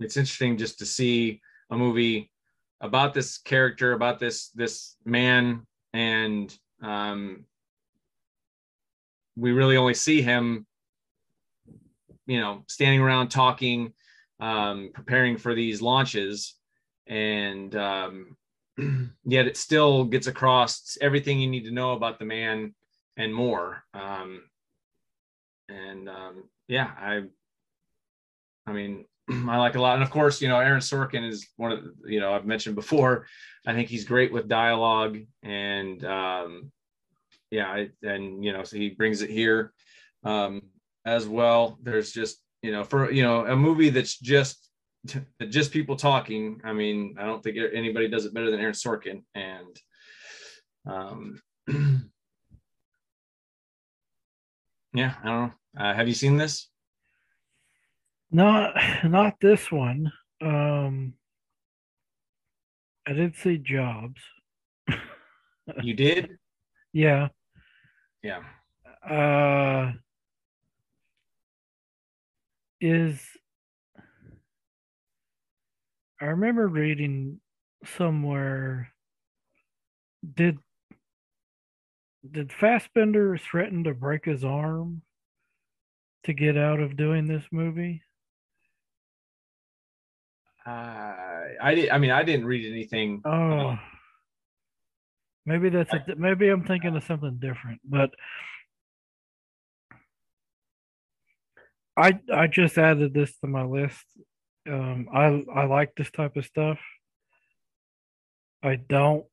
Speaker 1: it's interesting just to see a movie about this character, about this this man, and um, we really only see him, you know, standing around talking, um, preparing for these launches, and um, yet it still gets across everything you need to know about the man and more. Um, and um, yeah, I, I mean, I like a lot. And of course, you know, Aaron Sorkin is one of the, you know, I've mentioned before, I think he's great with dialogue and, um, yeah, and, you know, so he brings it here, um, as well. There's just, you know, for, you know, a movie that's just, just people talking. I mean, I don't think anybody does it better than Aaron Sorkin. And, um, yeah, I don't know. Uh, have you seen this?
Speaker 3: Not not this one. Um I did see Jobs.
Speaker 1: you did?
Speaker 3: Yeah.
Speaker 1: Yeah.
Speaker 3: Uh is I remember reading somewhere did did Fassbender threaten to break his arm to get out of doing this movie?
Speaker 1: Uh, I did. I mean, I didn't read anything.
Speaker 3: Oh, maybe that's a, maybe I'm thinking of something different, but I I just added this to my list. Um, I I like this type of stuff. I don't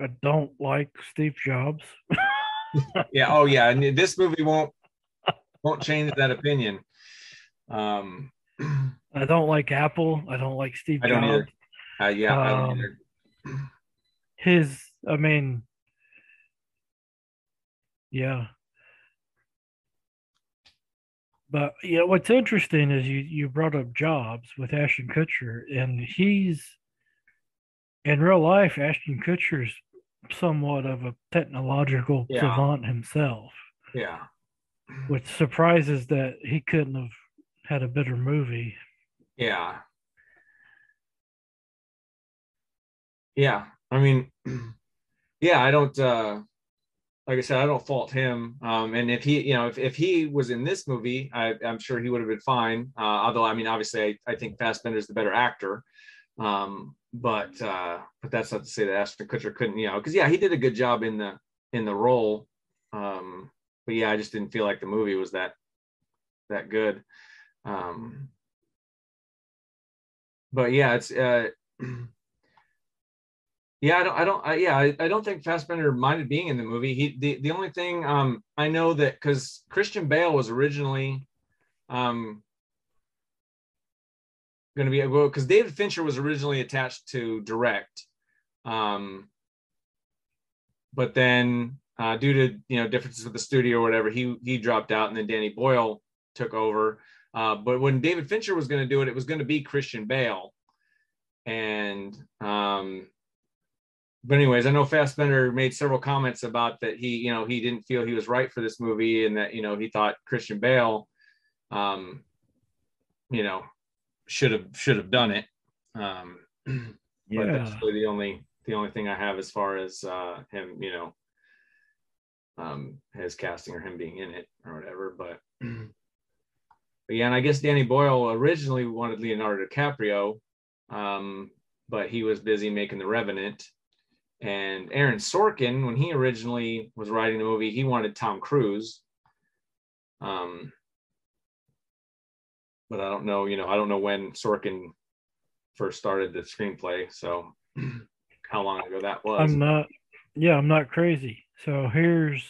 Speaker 3: I don't like Steve Jobs.
Speaker 1: yeah. Oh yeah. And this movie won't won't change that opinion. Um,
Speaker 3: I don't like Apple. I don't like Steve
Speaker 1: I
Speaker 3: don't
Speaker 1: Jobs. Either. Uh, yeah, I don't
Speaker 3: Um,
Speaker 1: either.
Speaker 3: His, I mean, yeah. But yeah, what's interesting is you you brought up Jobs with Ashton Kutcher, and he's in real life. Ashton Kutcher's somewhat of a technological
Speaker 1: Yeah.
Speaker 3: savant himself,
Speaker 1: Yeah.
Speaker 3: which surprises that he couldn't have had a better movie.
Speaker 1: Yeah. Yeah. I mean, yeah, I don't uh like I said, I don't fault him. Um and if he, you know, if, if he was in this movie, I, I'm sure he would have been fine. Uh although I mean obviously I, I think Fassbender's the better actor. Um, but uh, but that's not to say that Ashton Kutcher couldn't, you know, because yeah, he did a good job in the in the role. Um, but yeah, I just didn't feel like the movie was that that good. Um, but yeah, it's uh, yeah, I don't, I don't, I, yeah, I, I don't think Fassbender minded being in the movie. He the the only thing um I know that because Christian Bale was originally um going to be well because David Fincher was originally attached to direct, um, but then uh, due to you know differences with the studio or whatever, he he dropped out, and then Danny Boyle took over. Uh, but when David Fincher was going to do it, it was going to be Christian Bale, and um, but anyways, I know Fassbender made several comments about that he you know he didn't feel he was right for this movie, and that you know he thought Christian Bale, um, you know, should have should have done it. Um,
Speaker 3: Yeah.
Speaker 1: but that's really the only the only thing I have as far as uh, him, you know, um, his casting or him being in it or whatever. But but yeah, and I guess Danny Boyle originally wanted Leonardo DiCaprio, um, but he was busy making The Revenant. And Aaron Sorkin, when he originally was writing the movie, he wanted Tom Cruise. Um, but I don't know, you know, I don't know when Sorkin first started the screenplay, so how long ago that was.
Speaker 3: I'm not. Yeah, I'm not crazy. So here's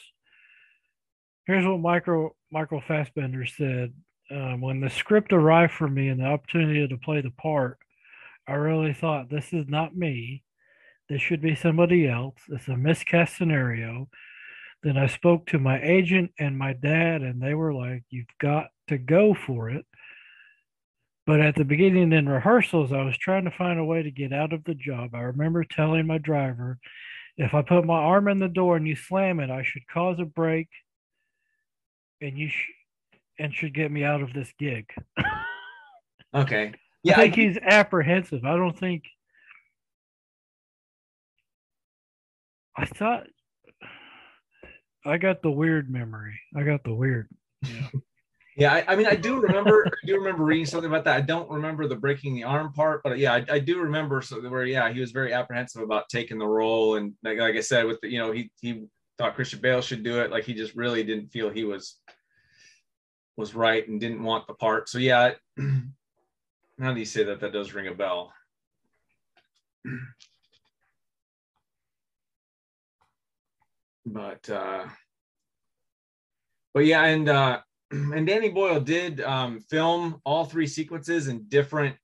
Speaker 3: here's what Michael Michael Fassbender said um, when the script arrived for me and the opportunity to play the part. I really thought this is not me. This should be somebody else. It's a miscast scenario. Then I spoke to my agent and my dad, and they were like, "You've got to go for it." But at the beginning in rehearsals, I was trying to find a way to get out of the job. I remember telling my driver, if I put my arm in the door and you slam it, I should cause a break and you sh- and should get me out of this gig.
Speaker 1: okay. Yeah, I
Speaker 3: think
Speaker 1: I-
Speaker 3: he's apprehensive. I don't think I thought I got the weird memory. I got the weird. Yeah.
Speaker 1: Yeah, I, I mean, I do remember, I do remember reading something about that. I don't remember the breaking the arm part, but yeah, I, I do remember where, yeah, he was very apprehensive about taking the role, and like, like I said, with the, you know, he he thought Christian Bale should do it, like he just really didn't feel he was was right and didn't want the part. So yeah, now that you say that, that does ring a bell. But uh, but yeah, and uh, and Danny Boyle did um, film all three sequences in different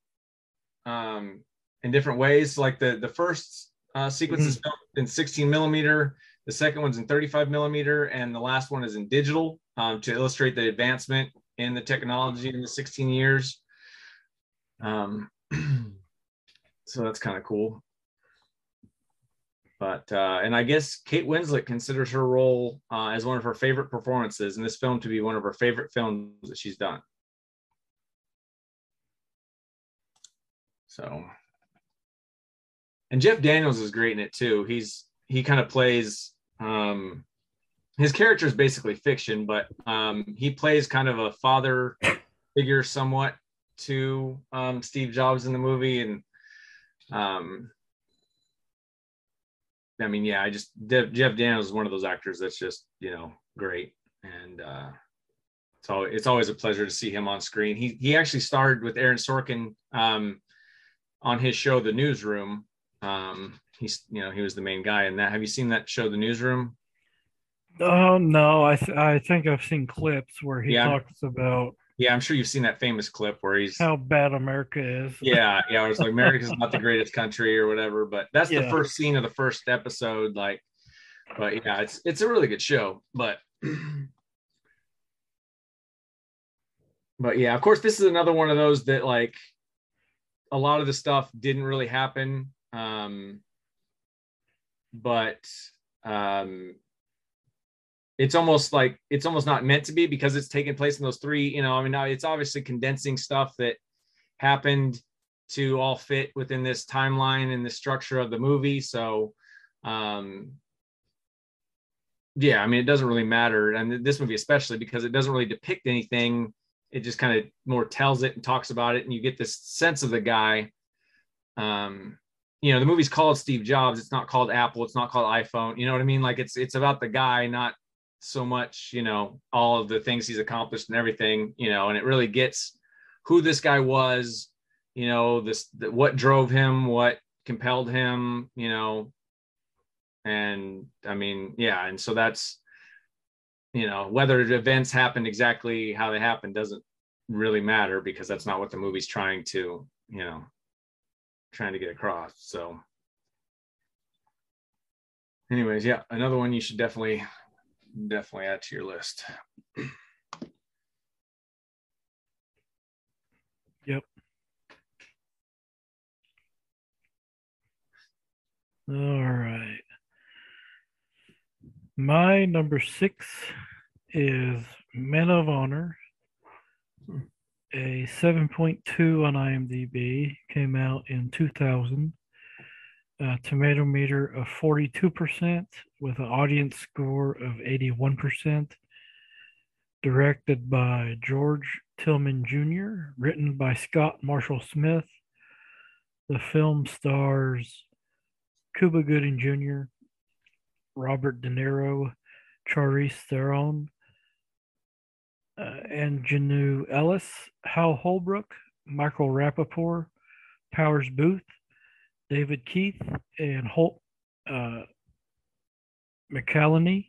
Speaker 1: um, in different ways. Like the the first uh, sequence is filmed in 16 millimeter, the second one's in 35 millimeter, and the last one is in digital um, to illustrate the advancement in the technology in the 16 years. Um, so that's kind of cool. But uh, and I guess Kate Winslet considers her role uh, as one of her favorite performances in this film to be one of her favorite films that she's done. So, and Jeff Daniels is great in it too. He's he kind of plays um, his character is basically fiction, but um, he plays kind of a father figure somewhat to um, Steve Jobs in the movie, and um, I mean, yeah, I just Jeff Jeff Daniels is one of those actors that's just you know great, and uh, so it's always a pleasure to see him on screen. He he actually starred with Aaron Sorkin um, on his show The Newsroom. Um, he's you know he was the main guy in that. Have you seen that show The Newsroom?
Speaker 3: Oh no, I th- I think I've seen clips where he
Speaker 1: Yeah.
Speaker 3: talks about
Speaker 1: Yeah, I'm sure you've seen that famous clip where he's
Speaker 3: how bad America is.
Speaker 1: yeah yeah it's like America's not the greatest country or whatever. But that's the first scene of the first episode. Like, but yeah, it's it's a really good show. But but yeah, of course, this is another one of those that like a lot of the stuff didn't really happen. Um, but um, it's almost like it's almost not meant to be because it's taking place in those three. You know, I mean, it's obviously condensing stuff that happened to all fit within this timeline and the structure of the movie. So, um, yeah, I mean, it doesn't really matter, and this movie especially because it doesn't really depict anything. It just kind of more tells it and talks about it, and you get this sense of the guy. um, you know, the movie's called Steve Jobs. It's not called Apple. It's not called iPhone. You know what I mean? Like it's it's about the guy, not so much, you know, all of the things he's accomplished and everything, you know, and it really gets who this guy was, you know, this what drove him, what compelled him, you know, and I mean, yeah, and so that's you know whether events happened exactly how they happened doesn't really matter because that's not what the movie's trying to you know trying to get across so. Anyways yeah another one you should definitely definitely add to your list
Speaker 3: Yep. All right. My number six is Men of Honor. A 7.2 on IMDb came out in 2000. A tomato meter of 42% with an audience score of 81%. Directed by George Tillman Jr., written by Scott Marshall Smith. The film stars Cuba Gooding Jr., Robert De Niro, Charlize Theron, uh, and Janu Ellis, Hal Holbrook, Michael Rapaport, Powers Boothe, David Keith, and Holt uh, McCallany.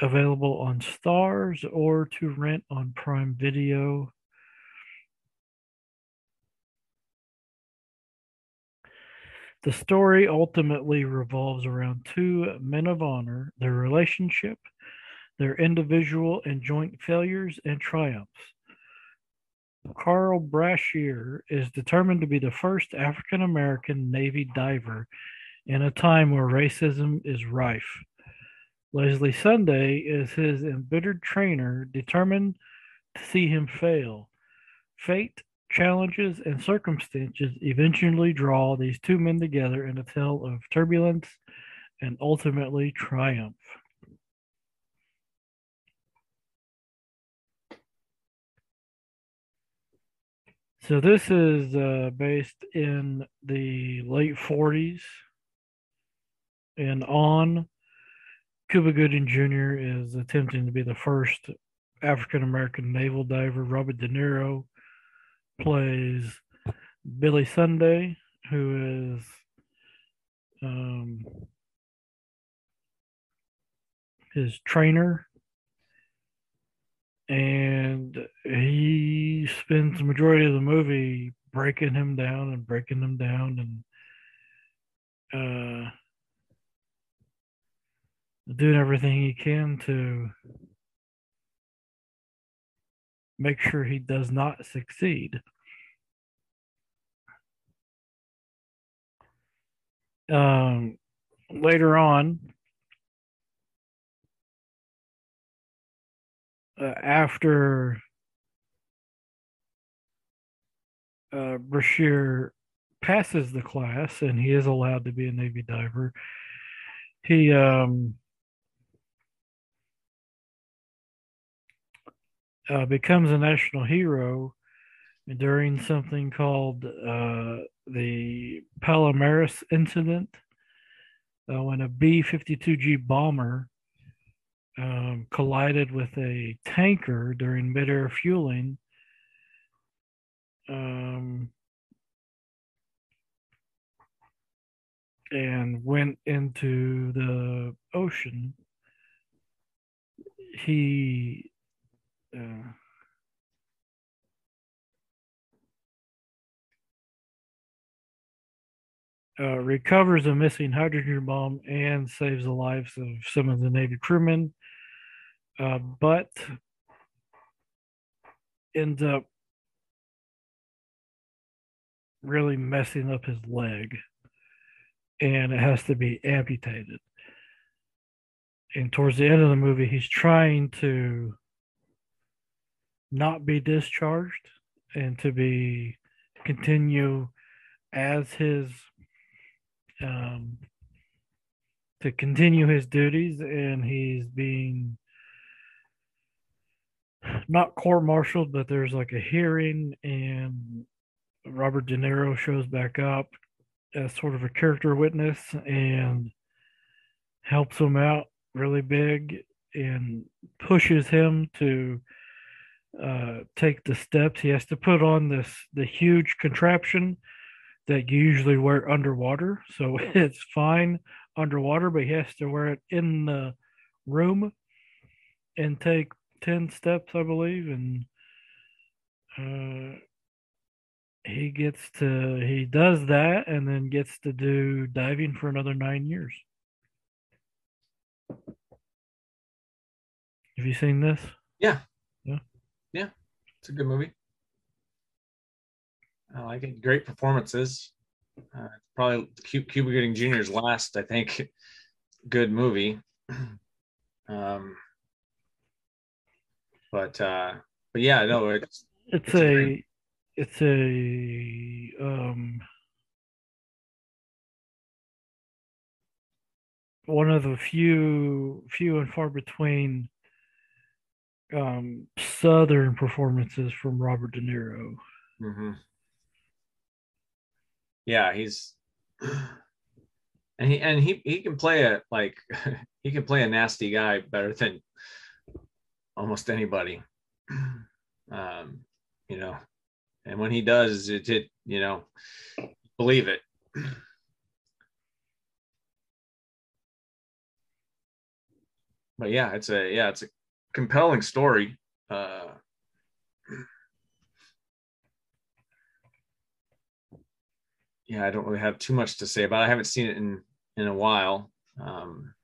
Speaker 3: Available on Starz or to rent on Prime Video. The story ultimately revolves around two men of honor, their relationship, their individual and joint failures and triumphs. Carl Brashear is determined to be the first African American Navy diver in a time where racism is rife. Leslie Sunday is his embittered trainer, determined to see him fail. Fate challenges and circumstances eventually draw these two men together in a tale of turbulence and ultimately triumph. So this is uh, based in the late 40s and on. Cuba Gooding Jr. is attempting to be the first African American naval diver. Robert De Niro plays Billy Sunday, who is um, his trainer, and he spends the majority of the movie breaking him down and breaking him down and uh, doing everything he can to make sure he does not succeed. Um, later on, uh, after uh, Brashear passes the class and he is allowed to be a Navy diver, he um, uh, becomes a national hero during something called uh, the Palomares incident, uh, when a B 52G bomber um, collided with a tanker during midair fueling. Um, and went into the ocean. He uh, uh, recovers a missing hydrogen bomb and saves the lives of some of the Navy crewmen, uh, but ends up really messing up his leg and it has to be amputated. And towards the end of the movie, he's trying to not be discharged and to be continue as his um, to continue his duties and he's being not court martialed but there's like a hearing and Robert De Niro shows back up as sort of a character witness and helps him out really big and pushes him to uh, take the steps. He has to put on this the huge contraption that you usually wear underwater, so it's fine underwater, but he has to wear it in the room and take ten steps, I believe, and uh, he gets to he does that and then gets to do diving for another nine years. Have you seen this?
Speaker 1: Yeah.
Speaker 3: Yeah.
Speaker 1: Yeah. It's a good movie. I like it. Great performances. Uh, probably Cuba Gooding Jr.'s last, I think, good movie. Um, but uh, but yeah, no, it's
Speaker 3: It's
Speaker 1: It's
Speaker 3: a
Speaker 1: great.
Speaker 3: it's a um one of the few few and far between um southern performances from Robert De Niro.
Speaker 1: hmm Yeah, he's and he and he he can play a like he can play a nasty guy better than almost anybody. Um, you know, and when he does, it it you know believe it. But yeah, it's a yeah, it's a compelling story. Uh, yeah, I don't really have too much to say about. it. I haven't seen it in in a while, um,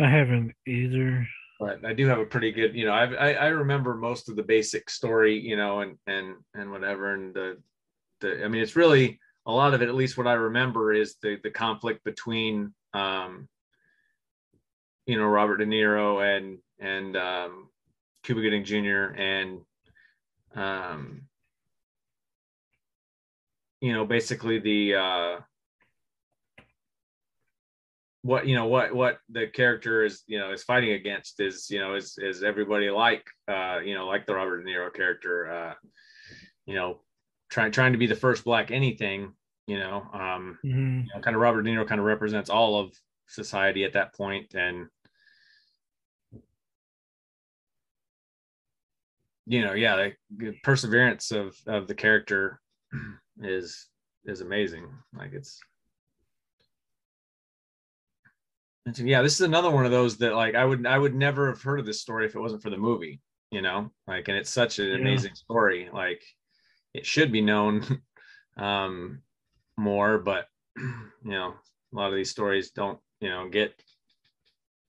Speaker 3: I haven't either.
Speaker 1: But I do have a pretty good. You know, I, I I remember most of the basic story. You know, and and and whatever, and the the. I mean, it's really a lot of it. At least what I remember is the the conflict between, um, you know, Robert De Niro and and um, Cuba Gooding Jr. and um, you know, basically the uh, what you know what what the character is you know is fighting against is you know is is everybody like uh, you know like the Robert De Niro character uh, you know trying trying to be the first black anything you know um,
Speaker 3: Mhm.
Speaker 1: you know, kind of Robert De Niro kind of represents all of society at that point and you know yeah the perseverance of of the character is is amazing like it's and so, yeah this is another one of those that like i would i would never have heard of this story if it wasn't for the movie you know? Like and it's such an
Speaker 3: Yeah.
Speaker 1: amazing story. Like it should be known um more but you know a lot of these stories don't you know get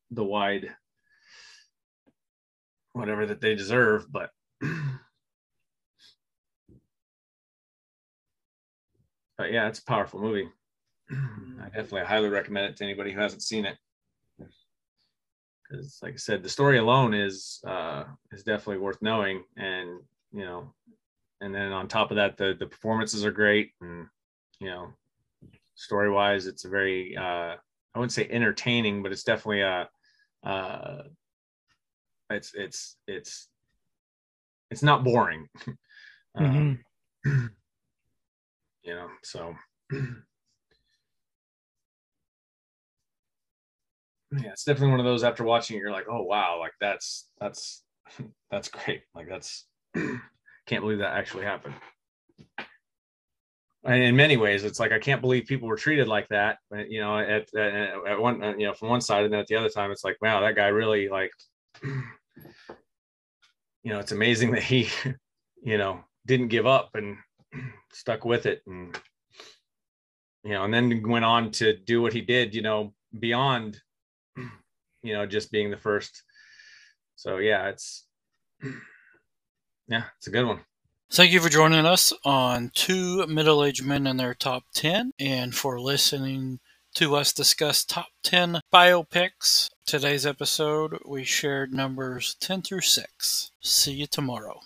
Speaker 1: the wide whatever that they deserve but but yeah it's a powerful movie. I definitely highly recommend it to anybody who hasn't seen it because like i said the story alone is uh is definitely worth knowing and you know and then on top of that the the performances are great and you know story wise it's a very uh i wouldn't say entertaining but it's definitely a uh it's it's it's it's not boring um,
Speaker 3: Mhm.
Speaker 1: you know so yeah it's definitely one of those after watching it you're like oh wow like that's that's that's great. Like that's can't believe that actually happened. And in many ways it's like i can't believe people were treated like that but, you know at, at, at one uh, you know from one side and then at the other time it's like wow that guy really like you know it's amazing that he you know didn't give up and stuck with it and you know and then went on to do what he did you know beyond you know just being the first so yeah it's yeah it's a good one
Speaker 2: Thank you for joining us on Two Middle Aged Men and Their Top 10 and for listening to us discuss top 10 biopics. Today's episode, we shared numbers 10 through 6. See you tomorrow.